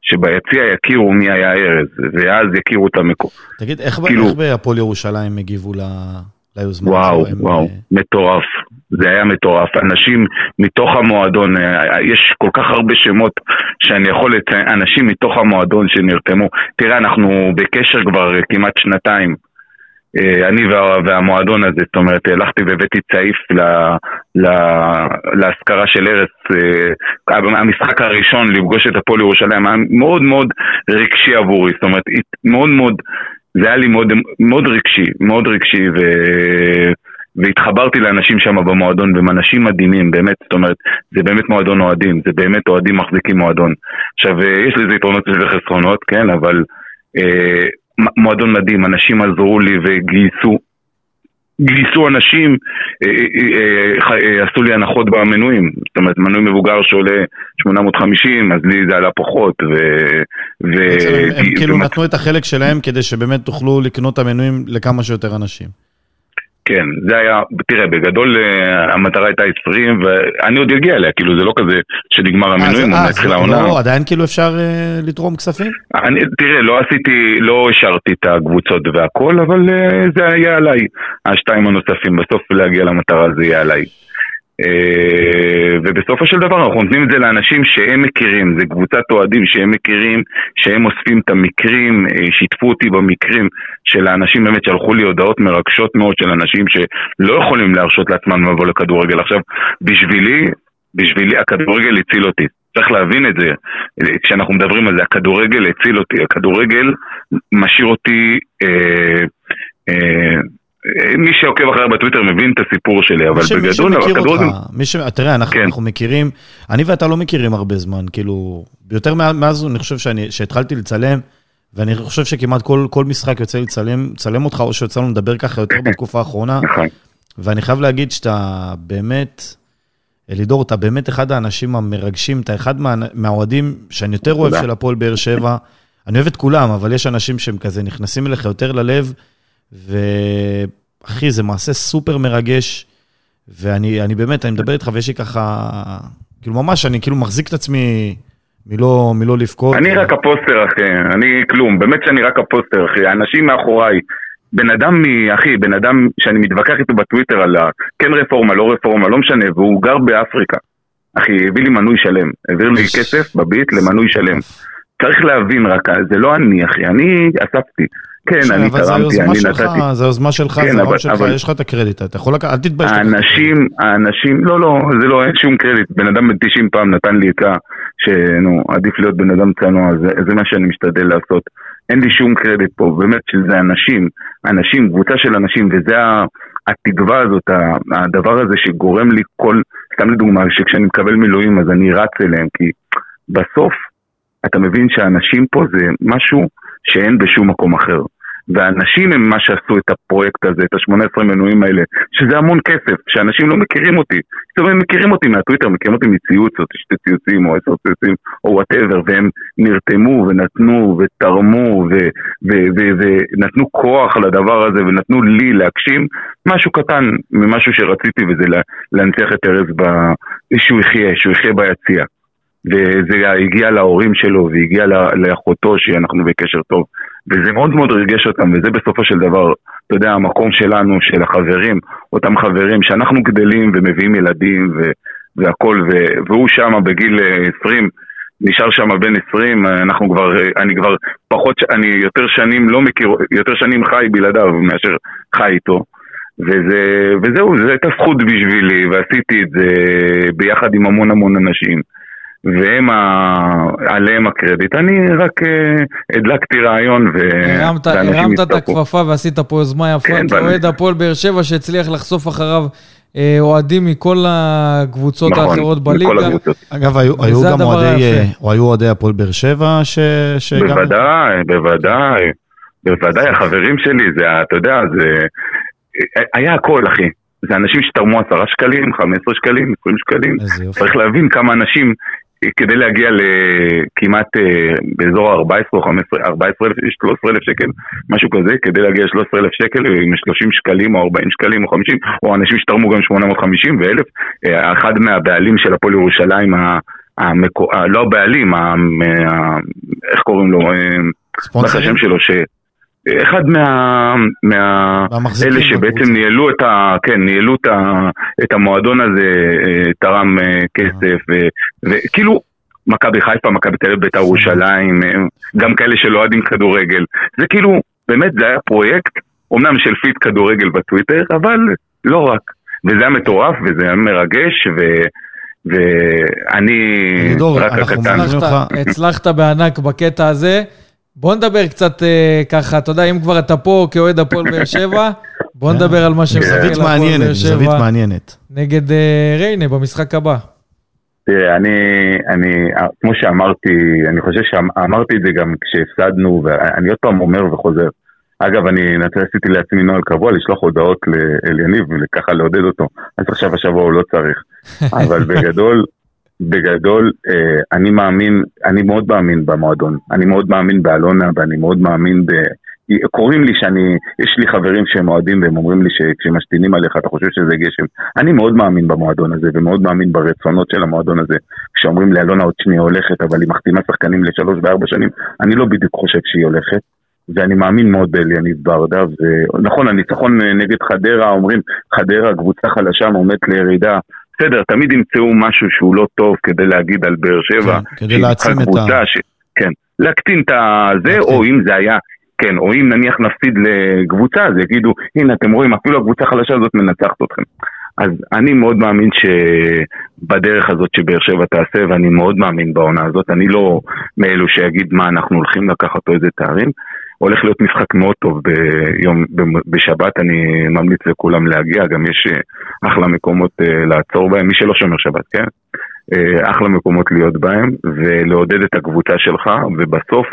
שביציע יכירו מי היה ארז, ואז יכירו את המקום. תגיד, איך כאילו- איך בהפועל ירושלים הגיבו ל- ליוזמה וואו? הם, וואו, אה, מטורף. זה היה מטורף. אנשים מתוך המועדון, אה, יש כל כך הרבה שמות שאני יכול לציין, אנשים מתוך המועדון שנרתמו. תראה, אנחנו בקשר כבר כמעט שנתיים. אה, אני וה, והמועדון הזה, זאת אומרת, הלכתי והבאתי צעיף ל- ל- להשכרה של ארץ, המשחק הראשון לפגוש את הפועל ירושלים היה מאוד מאוד רגשי עבורי, זאת אומרת, מאוד מאוד, זה היה לי מאוד, מאוד רגשי, מאוד רגשי, ו... והתחברתי לאנשים שם במועדון, והם אנשים מדהימים, באמת, זאת אומרת, זה באמת מועדון אוהדים, זה באמת אוהדים מחזיקים מועדון. עכשיו, אה, יש לזה יתרונות וחסרונות, כן, אבל אה, מועדון מדהים, אנשים עזרו לי וגייסו. גייסו אנשים, אה, אה, אה, עשו לי הנחות במנויים, זאת אומרת מנוי מבוגר שעולה 850, אז לי זה עלה פחות, ו... ו... הם- כאילו נתנו את החלק שלהם כדי שבאמת תוכלו לקנות את המנויים לכמה שיותר אנשים. כן, זה היה, תראה, בגדול אה, המטרה הייתה 20, ואני עוד אגיע אליה, כאילו זה לא כזה שנגמר אה, עוד אז מתחילה לא, העונה. עדיין כאילו אפשר אה, לתרום כספים? אני, תראה, לא עשיתי, לא השארתי את הקבוצות והכל, אבל uh, זה היה עליי. השתיים הנוספים, בסוף להגיע למטרה זה יהיה עליי. אה, ובסופו של דבר אנחנו נותנים את זה לאנשים שהם מכירים, זה קבוצת אוהדים שהם מכירים, שהם אוספים את המקרים, אה, שיתפו אותי במקרים של האנשים באמת שלחו לי הודעות מרגשות מאוד של אנשים שלא יכולים להרשות לעצמם לבוא לכדורגל. עכשיו, בשבילי, בשבילי הכדורגל הציל אותי. צריך להבין את זה, כשאנחנו מדברים על זה, הכדורגל הציל אותי, הכדורגל משאיר אותי אה, אה, מי שעוקב אחריי בטוויטר מבין את הסיפור שלי, אבל בגדול, מי שמכיר אותך, מי ש... תראה, אנחנו, כן. אנחנו מכירים, אני ואתה לא מכירים הרבה זמן, כאילו, יותר מאז אני חושב שאני, שהתחלתי לצלם, ואני חושב שכמעט כל, כל משחק יוצא לי לצלם, לצלם אותך, או שיוצא לנו לדבר ככה יותר בתקופה האחרונה, נכון. ואני חייב להגיד שאתה באמת, אלידור, אתה באמת אחד האנשים המרגשים, אתה אחד מה, מהאוהדים שאני יותר אוהב של הפועל באר שבע. אני אוהב את כולם, אבל יש אנשים שהם כזה נכנסים אליך יותר ללב, ואחי, זה מעשה סופר מרגש, ואני באמת, אני מדבר איתך ויש לי ככה, כאילו ממש, אני כאילו מחזיק את עצמי מלא, מלא לבכות. אני רק הפוסטר, אחי, אני כלום, באמת שאני רק הפוסטר, אחי, האנשים מאחוריי. בן אדם, מ... אחי, בן אדם שאני מתווכח איתו בטוויטר על כן רפורמה, לא רפורמה, לא משנה, והוא גר באפריקה. אחי, הביא לי מנוי שלם, העביר לי כסף בביט למנוי שלם. צריך להבין רק, זה לא אני, אחי, אני אספתי. כן, אני תרמתי, אני נתתי. זה יוזמה שלך, כן, זה ההון שלך, יש לך את הקרדיט, אתה יכול לקחת, אל תתבייש. האנשים, האנשים, לא, לא, זה לא, אין שום קרדיט. בן אדם בן 90 פעם נתן לי עצה, שנו, עדיף להיות בן אדם צנוע, זה, מה שאני משתדל לעשות. אין לי שום קרדיט פה, באמת שזה אנשים, אנשים, קבוצה של אנשים, וזה התקווה הזאת, הדבר הזה שגורם לי כל, סתם לדוגמה, שכשאני מקבל מילואים אז אני רץ אליהם, כי בסוף אתה מבין שהאנשים פה זה משהו שאין בשום מקום אחר. והאנשים הם מה שעשו את הפרויקט הזה, את ה-18 מנויים האלה, שזה המון כסף, שאנשים לא מכירים אותי. זאת אומרת, הם מכירים אותי מהטוויטר, מכירים אותי מציוץ, או שתי ציוצים, או עשר ציוצים, או whatever, והם נרתמו ונתנו ותרמו ונתנו כוח לדבר הזה, ונתנו לי להגשים משהו קטן ממשהו שרציתי, וזה להנציח את ארז, ב... שהוא יחיה, שהוא יחיה ביציע. וזה הגיע להורים שלו והגיע לאחותו שאנחנו בקשר טוב. וזה מאוד מאוד ריגש אותם וזה בסופו של דבר, אתה יודע, המקום שלנו, של החברים, אותם חברים שאנחנו גדלים ומביאים ילדים ו- והכל ו- והוא שם בגיל 20 נשאר שם בן 20, אנחנו כבר, אני כבר פחות, אני יותר שנים לא מכיר, יותר שנים חי בלעדיו מאשר חי איתו. וזה, וזהו, זו הייתה זכות בשבילי ועשיתי את זה ביחד עם המון המון אנשים והם ה... עליהם הקרדיט. אני רק uh, הדלקתי רעיון ו... הרמת, הרמת את הכפפה ועשית פה יוזמה יפה כן, כאוהד הפועל באר שבע שהצליח לחשוף אחריו אה, אוהדים מכל הקבוצות נכון, האחרות בליגה. מכל הקבוצות. אגב, היו, היו גם אוהדי, אה, או היו אוהדי הפועל באר שבע ש... שגם... בוודאי, בוודאי. בוודאי, החברים שלי, זה, אתה יודע, זה... היה הכל, אחי. זה אנשים שתרמו עשרה שקלים, חמש עשרה שקלים, עשרים שקלים. צריך להבין כמה אנשים כדי להגיע לכמעט אה, באזור ה-14 או 15, 14 אלף, 13 אלף שקל, משהו כזה, כדי להגיע ל-13 אלף שקל עם 30 שקלים או 40 שקלים או 50, או אנשים שתרמו גם 850 ו-1000, אה, אחד מהבעלים של הפועל ירושלים, המקו... לא הבעלים, ה... איך קוראים לו? אה, ספונסרים? השם שלו, ש... אחד מה... מה... אלה שבעצם ניהלו את ה... כן, ניהלו את, ה... את המועדון הזה, אה, תרם אה, כסף, וכאילו, מכבי חיפה, מכבי תל אביב, בית"ר ירושלים, אה, גם כאלה שלא אוהדים כדורגל. זה כאילו, באמת זה היה פרויקט, אומנם של פיד כדורגל בטוויטר, אבל לא רק. וזה היה מטורף, וזה היה מרגש, ו... ואני רק הקטן. הצלחת בענק בקטע הזה. בוא נדבר קצת אה, ככה, אתה יודע, אם כבר אתה פה כאוהד הפועל באר שבע, בוא נדבר על מה שמסתכל הפועל באר שבע. זווית מעניינת. נגד אה, ריינה במשחק הבא. תראה, אני, אני, כמו שאמרתי, אני חושב שאמרתי את זה גם כשהפסדנו, ואני עוד פעם אומר וחוזר. אגב, אני עשיתי לעצמי נוהל קבוע לשלוח הודעות לאליניב וככה לעודד אותו. אז עכשיו השבוע הוא לא צריך. אבל בגדול, בגדול, אה, אני מאמין, אני מאוד מאמין במועדון. אני מאוד מאמין באלונה ואני מאוד מאמין ב... קוראים לי שאני, יש לי חברים שהם אוהדים והם אומרים לי שכשמשתינים עליך אתה חושב שזה גשם. אני מאוד מאמין במועדון הזה ומאוד מאמין ברצונות של המועדון הזה. כשאומרים לי אלונה עוד שנייה הולכת אבל היא מחתימה שחקנים לשלוש וארבע שנים, אני לא בדיוק חושב שהיא הולכת. ואני מאמין מאוד באליניב ברדה, ונכון, הניצחון נגד חדרה, אומרים, חדרה, קבוצה חלשה, עומדת לירידה, בסדר, תמיד ימצאו משהו שהוא לא טוב כדי להגיד על באר שבע. כן, כדי להעצים את ה- ש... כן, להקטין את הזה. או אם זה היה, כן, או אם נניח נפסיד לקבוצה, אז יגידו, הנה, אתם רואים, אפילו הקבוצה החלשה הזאת מנצחת אתכם. אז אני מאוד מאמין שבדרך הזאת שבאר שבע תעשה, ואני מאוד מאמין בעונה הזאת, אני לא מאלו שיגיד מה אנחנו הולכים לקחת או איזה תארים. הולך להיות משחק מאוד טוב ביום, בשבת, אני ממליץ לכולם להגיע, גם יש אה, אחלה מקומות אה, לעצור בהם, מי שלא שומר שבת, כן? אה, אחלה מקומות להיות בהם, ולעודד את הקבוצה שלך, ובסוף,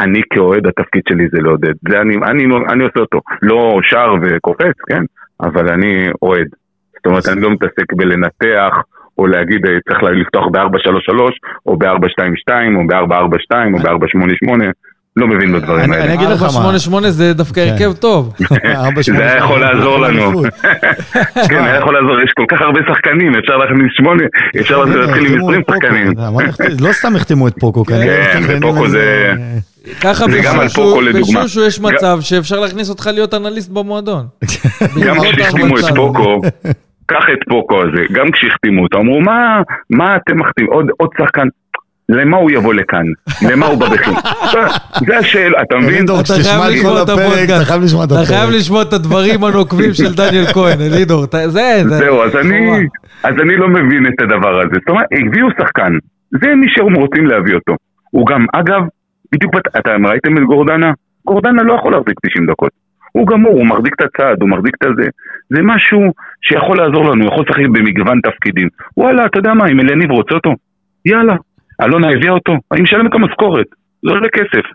אני כאוהד, התפקיד שלי זה לעודד. זה אני, אני, אני עושה אותו. לא שר וקופץ, כן? אבל אני אוהד. זאת אומרת, אני לא מתעסק בלנתח, או להגיד, צריך לפתוח ב-433, או ב-422, או ב-442, או ב-488. לא מבין בדברים אני- האלה. אני אגיד לך מה. 488 זה דווקא כן. הרכב טוב. זה היה יכול לעזור לנו. כן, היה יכול לעזור, יש כל כך הרבה שחקנים, אפשר להכניס שמונה, אפשר להתחיל עם החתימו 20 את פוקו. שחקנים. לא סתם החתימו את פוקו, כנראה. כן, איזה- זה- ככה זה גם על בשושו פוקו יש מצב שאפשר להכניס אותך להיות אנליסט במועדון. גם כשהחתימו את. פוקו, קח את פוקו הזה, גם כשהחתימו אותו, אמרו מה, מה אתם מחתימים, עוד, עוד שחקן, למה הוא יבוא לכאן? למה הוא בא בכלל? זה השאלה, אתה מבין? אתה חייב את לשמוע כל את הפרק. אתה חייב לשמוע את אתה הפרק. חייב לשמוע את הדברים הנוקבים של דניאל כהן, אלידור. אתה- זה, זה. זהו, אז אני, חובה. אז אני לא מבין את הדבר הזה. זאת אומרת, הביאו שחקן, זה מי שהם רוצים להביא אותו. הוא גם, אגב, בדיוק, אתם ראיתם את גורדנה? גורדנה לא יכול להחזיק 90 דקות. הוא גמור, הוא מחזיק את הצעד, הוא מחזיק את הזה. זה משהו שיכול לעזור לנו, הוא יכול לשחק במגוון תפקידים. וואלה, אתה יודע מה, אם אליניב רוצה אותו, יאללה. אלונה הביאה אותו, אני משלם את המשכורת, זה עולה כסף,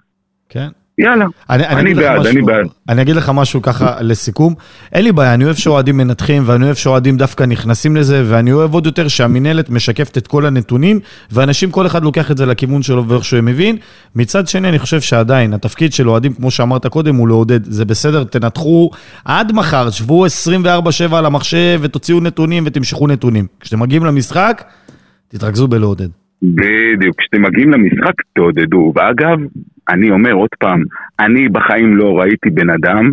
כן. יאללה. אני, אני לך בעד, משהו- אני בעד. אני אגיד לך משהו ככה לסיכום. אין לי בעיה, אני אוהב שאוהדים מנתחים, ואני אוהב שאוהדים דווקא נכנסים לזה, ואני אוהב עוד יותר שהמינהלת משקפת את כל הנתונים, ואנשים, כל אחד לוקח את זה לכיוון שלו ואיך שהוא מבין. מצד שני, אני חושב שעדיין, התפקיד של אוהדים, כמו שאמרת קודם, הוא לעודד. זה בסדר, תנתחו עד מחר, שבו 24-7 על המחשב, ותוציאו נתונים ותמשכו נתונים. כשאתם מגיעים למשחק, תתרכזו בלעודד. בדיוק, כשאתם מגיעים למשחק תעודדו. ואגב, אני אומר עוד פעם, אני בחיים לא ראיתי בן אדם,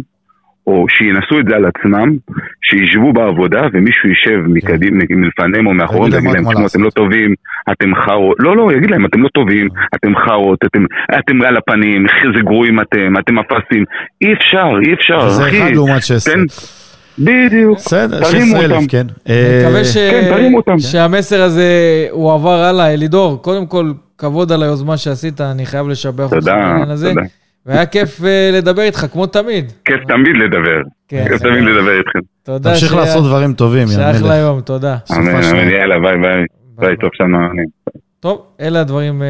או שינסו את זה על עצמם, שישבו בעבודה ומישהו יישב מקדימה, מלפניהם או מאחוריהם, ויגיד להם תשמעו, לעשות." אתם לא טובים, אתם חארות, לא, לא, יגיד להם, אתם לא טובים, אתם חארות, אתם, אתם על הפנים, איזה גרועים אתם, אתם אפסים. אי אפשר, אי אפשר, אחי. אחד לעומת 16. בדיוק. בסדר, תרימו 16,000, אותם. כן. מקווה אה, ש... כן, תרימו אותם. שהמסר הזה הועבר הלאה. אלידור, קודם כל, כבוד על היוזמה שעשית, אני חייב לשבח אותך תודה, בעניין הזה. תודה. והיה כיף אה, לדבר איתך, כמו תמיד. כיף תמיד לדבר. כן, כיף תמיד לדבר איתכם. תודה. תמשיך לעשות דברים טובים, יא מלך. אחלה יום, תודה. אמן, יאללה, ביי ביי. ביי. טוב שנוענים. טוב, אלה הדברים... אה,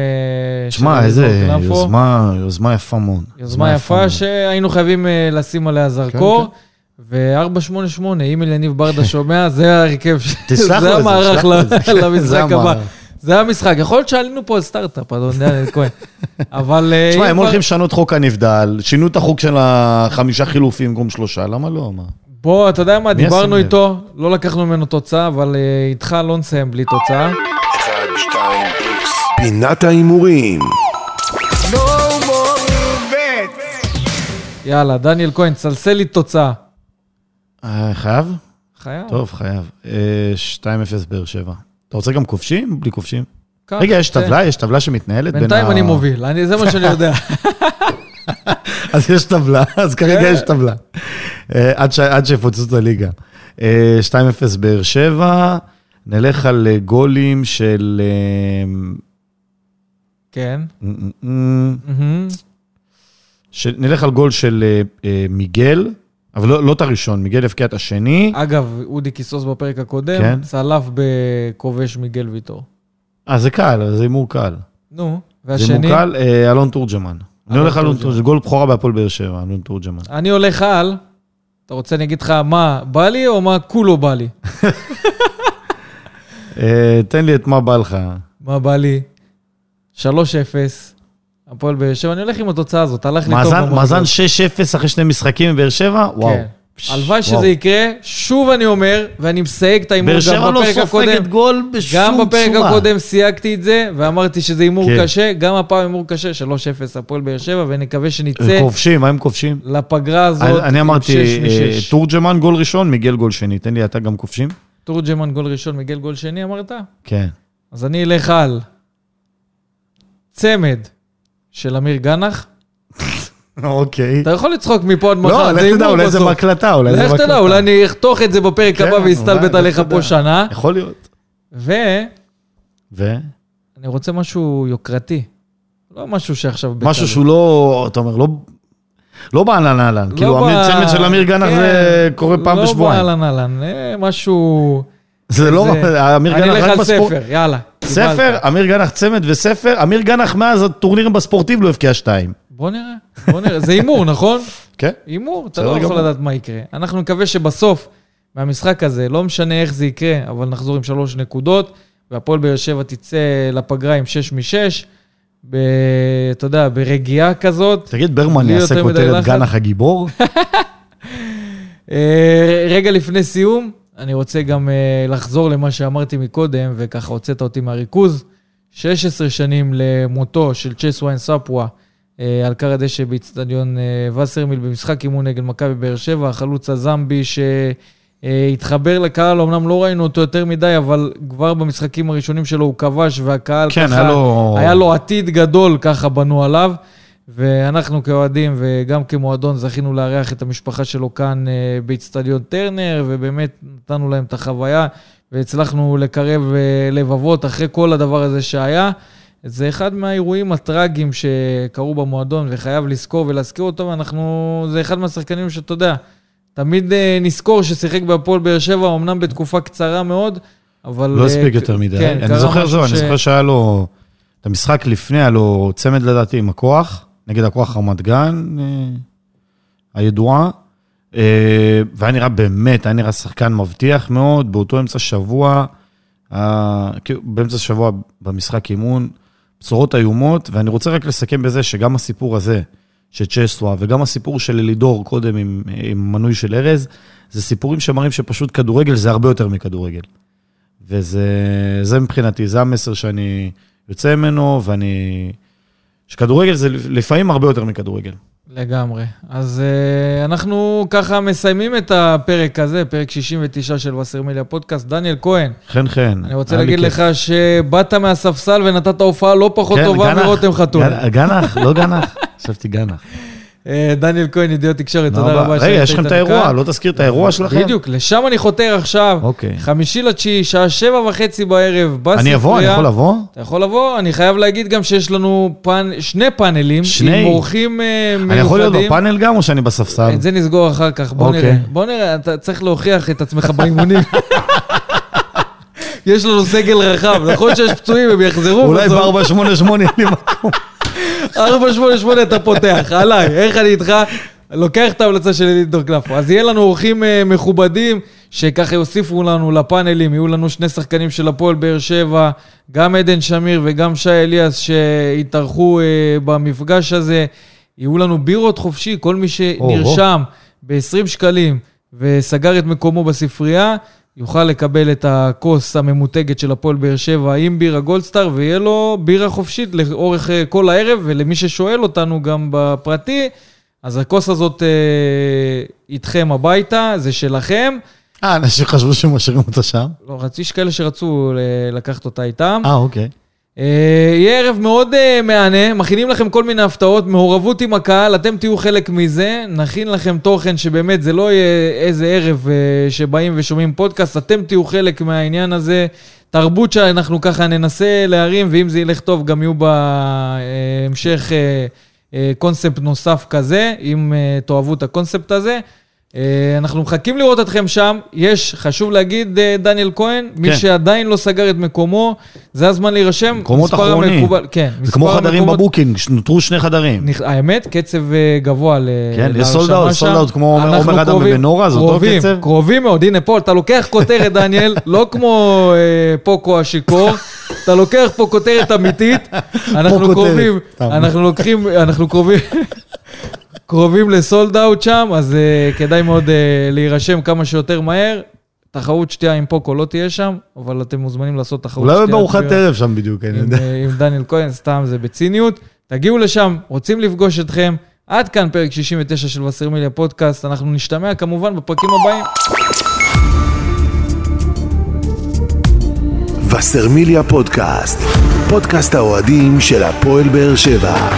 תשמע, של איזה. יוזמה, יוזמה יפה מאוד. יוזמה יפה. שהיינו חייבים לשים עליה זרקור. כן, ו-488, אם אליניב ברדה שומע, זה ההרכב, זה המערך למשחק הבא. זה המשחק. יכול להיות שעלינו פה על סטארט-אפ, אדון דניאל כהן. אבל... אה, תשמע, אם הם הולכים לשנות חוק הנבדל, שינו את החוק של החמישה חילופים במקום שלושה, למה לא? מה? בוא, אתה יודע מה, דיברנו? איתו, לא לקחנו ממנו תוצאה, אבל אה, איתך לא נסיים בלי תוצאה. 1, 2, איקס. פינת ההימורים. יאללה, דניאל כהן, צלצל לי תוצאה. אה, חייב? חייב. טוב, חייב. אה, 2-0 באר שבע. אתה רוצה גם כובשים? בלי כובשים? רגע, יש תן. טבלה? יש טבלה שמתנהלת בין ה... בינתיים אני מוביל, זה מה שאני יודע. אז יש טבלה, אז כרגע כן. יש טבלה. אה, עד שיפוצצו את הליגה. אה, 2-0 באר שבע, נלך על אה, גולים של... אה, כן. אה, אה, נלך על גול של אה, אה, מיגל, אבל לא לא את הראשון, מיגל הבקיע את השני. אגב, אודי קיסוס בפרק הקודם, כן. צלף בכובש מיגל ויטור. אה, זה קל, זה הימור קל. נו, זה והשני? הימור קל, אה, אלון תורג'מן. אני הולך על אלון תורג'מן. תורג'מן, גול בכורה בהפועל באר שבע, אלון תורג'מן. אני הולך על, אתה רוצה אני אגיד לך מה בא לי או מה כולו בא לי? אה, תן לי את מה בא לך. מה בא לי? 3-0, הפועל באר שבע, אני הולך עם התוצאה הזאת, הלך לי טוב. מאזן במועדון. מאזן 6-0 אחרי שני משחקים בבאר שבע? וואו. כן. הלוואי וואו. שזה יקרה, שוב אני אומר, ואני מסייג את ההימור באר שבע גם לא בפרק הקודם. סופגת גול בשום צורה. גם בפרק הקודם סייגתי את זה, ואמרתי שזה הימור כן. קשה, גם הפעם הימור קשה, 3-0 הפועל באר שבע, ונקווה שנצא כובשים, מה הם כובשים? לפגרה הזאת אני אמרתי, אה. תורג'מן גול ראשון, מיגל גול שני. תן לי אתה גם כובשים. תורג'מן גול ראשון, מיגל גול שני, אמרת? כן. אז אני אלך על צמד של אמיר גנח. אוקיי. אתה יכול לצחוק מפה עד מחר, לא, לך תדע, אולי זה. בהקלטה, אולי זה לך בהקלטה. תדע, אולי אני אחתוך את זה בפרק כן, הבא ואסתלבט עליך לך פה. שנה. יכול להיות. ואני ו? רוצה משהו יוקרתי. לא משהו שעכשיו... משהו. שהוא לא, אתה אומר, לא... לא באהלן אהלן, כאילו לא אמיר ב- צמד של אמיר גנח כן, זה קורה פעם בשבועיים. לא באהלן אהלן, אה, משהו... זה לא, אמיר אני גנח אלך רק על בספורט. ספר, יאללה. ספר. אמיר גנח צמד וספר, אמיר גנח מאז הטורנירים בספורטיב לא הבקיע שתיים. בוא נראה, בוא נראה. זה הימור, נכון? כן? הימור, אתה לא יכול. לדעת מה יקרה. אנחנו נקווה שבסוף, מהמשחק הזה, לא משנה איך זה יקרה, אבל נחזור עם שלוש נקודות, והפועל באר שבע תצא לפגרה עם שש משש, ב... אתה יודע, ברגיעה כזאת. תגיד, ברמן יעשה כותרת. גנח הגיבור? אה, רגע לפני סיום, אני רוצה גם אה, לחזור למה שאמרתי מקודם, וככה הוצאת אותי מהריכוז. 16 שנים למותו של צ'ס ויין ספווה אה, על כר הדשא באיצטדיון אה, וסרמיל במשחק אימון נגד מכבי באר שבע, החלוץ הזמבי שהתחבר לקהל, אמנם לא ראינו אותו יותר מדי, אבל כבר במשחקים הראשונים שלו הוא כבש, והקהל כן, ככה... היה לו... היה לו עתיד גדול, ככה בנו עליו, ואנחנו כאוהדים וגם כמועדון זכינו לארח את המשפחה שלו כאן אה, באיצטדיון טרנר, ובאמת נתנו להם את החוויה, והצלחנו לקרב אה, לבבות אחרי כל הדבר הזה שהיה. זה אחד מהאירועים הטראגיים שקרו במועדון, וחייב לזכור ולהזכיר אותו, ואנחנו... זה אחד מהשחקנים שאתה יודע, תמיד אה, נזכור ששיחק בהפועל באר שבע, אמנם בתקופה קצרה מאוד, אבל... לא הספיק יותר מדי. כן, אני זוכר משהו זהו, אני ש- זוכר שהיה לו... את המשחק לפני, היה לו צמד לדעתי עם הכוח, נגד הכוח רמת גן, אה, הידועה. אה, והיה נראה באמת, היה נראה שחקן מבטיח מאוד, באותו אמצע שבוע, באמצע שבוע במשחק אימון, בשורות איומות, ואני רוצה רק לסכם בזה שגם הסיפור הזה, של צ'סווה, וגם הסיפור של אלידור קודם עם, עם מנוי של ארז, זה סיפורים שמראים שפשוט כדורגל זה הרבה יותר מכדורגל. וזה זה מבחינתי, זה המסר שאני יוצא ממנו, ואני... שכדורגל זה לפעמים הרבה יותר מכדורגל. לגמרי. אז uh, אנחנו ככה מסיימים את הפרק הזה, פרק 69 של וסרמיליה פודקאסט. דניאל כהן, חן חן. אני רוצה להגיד. לך שבאת מהספסל ונתת הופעה לא פחות כן, טובה גנח, מרותם חתול. גנ- גנח, לא גנח, חשבתי גנח. אה, דניאל כהן, ידיעות תקשורת, תודה רבה רגע, יש לכם את האירוע. לא תזכיר את האירוע שלכם? בדיוק, לשם אני חותר עכשיו. אוקיי. חמישי לתשיעי, שעה שבע וחצי בערב, בספרייה. אני אבוא, אני יכול לבוא? אתה יכול לבוא, אני חייב להגיד גם שיש לנו. שני פאנלים, שני? עם אורחים אה, מיוחדים. אני יכול להיות בפאנל גם או שאני בספסל? את זה נסגור אחר כך, בוא אוקיי. נראה. בוא נראה, אתה צריך להוכיח את עצמך באימונים. יש לנו סגל רחב, נכון שיש פצועים, הם יחזרו. אולי בסוף. ב-488 אין לי מקום. 488 אתה פותח, עליי, איך אני איתך? לוקח את ההמלצה של אלידור קלפו. אז יהיה לנו אורחים אה, מכובדים, שככה יוסיפו לנו לפאנלים, יהיו לנו שני שחקנים של הפועל באר שבע, גם עדן שמיר וגם שי אליאס שהתארחו אה, במפגש הזה. יהיו לנו בירות חופשי, כל מי שנרשם ב-20 שקלים וסגר את מקומו בספרייה, יוכל לקבל את הכוס הממותגת של הפועל באר שבע עם בירה גולדסטאר, ויהיה לו בירה חופשית לאורך אה, כל הערב, ולמי ששואל אותנו גם בפרטי, אז הכוס הזאת אה, איתכם הביתה, זה שלכם. אה, אנשים חשבו שמשאירים אותה שם? לא, יש כאלה שרצו אה, לקחת אותה איתם. אה, אוקיי. אה, יהיה ערב מאוד אה, מהנה, מכינים לכם כל מיני הפתעות, מעורבות עם הקהל, אתם תהיו חלק מזה, נכין לכם תוכן שבאמת זה לא יהיה איזה ערב אה, שבאים ושומעים פודקאסט, אתם תהיו חלק מהעניין הזה, תרבות שאנחנו ככה ננסה להרים, ואם זה ילך טוב גם יהיו בהמשך קונספט נוסף כזה, אם אה, תאהבו את הקונספט הזה. אה, אנחנו מחכים לראות אתכם שם. יש, חשוב להגיד, אה, דניאל כהן, מי כן. שעדיין לא סגר את מקומו, זה הזמן להירשם. מקומות אחרונים. המקובל- כן. זה כמו חדרים המקומות- בבוקינג, נותרו שני חדרים. נכ- האמת, קצב אה, גבוה ל... כן, יש sold out, שם. sold out כמו עומר אדם ומנורה, זה אותו קצב? קרובים מאוד. הנה, פה, אתה לוקח כותרת, דניאל, לא כמו אה, פוקו השיכור, אתה לוקח פה כותרת אמיתית. אנחנו קרובים. אנחנו לוקחים, אנחנו קרובים... קרובים לסולד אאוט שם, אז uh, כדאי מאוד uh, להירשם כמה שיותר מהר. תחרות שתייה עם פוקו לא תהיה שם, אבל אתם מוזמנים לעשות תחרות אולי שתייה. בארוחת בירה. ערב שם בדיוק, אני עם, יודע. אה, עם דניאל כהן, סתם זה בציניות. תגיעו לשם, רוצים לפגוש אתכם. עד כאן פרק 69 של וסרמיליה פודקאסט. אנחנו נשתמע כמובן בפרקים הבאים. וסרמיליה פודקאסט, פודקאסט האוהדים של הפועל באר שבע.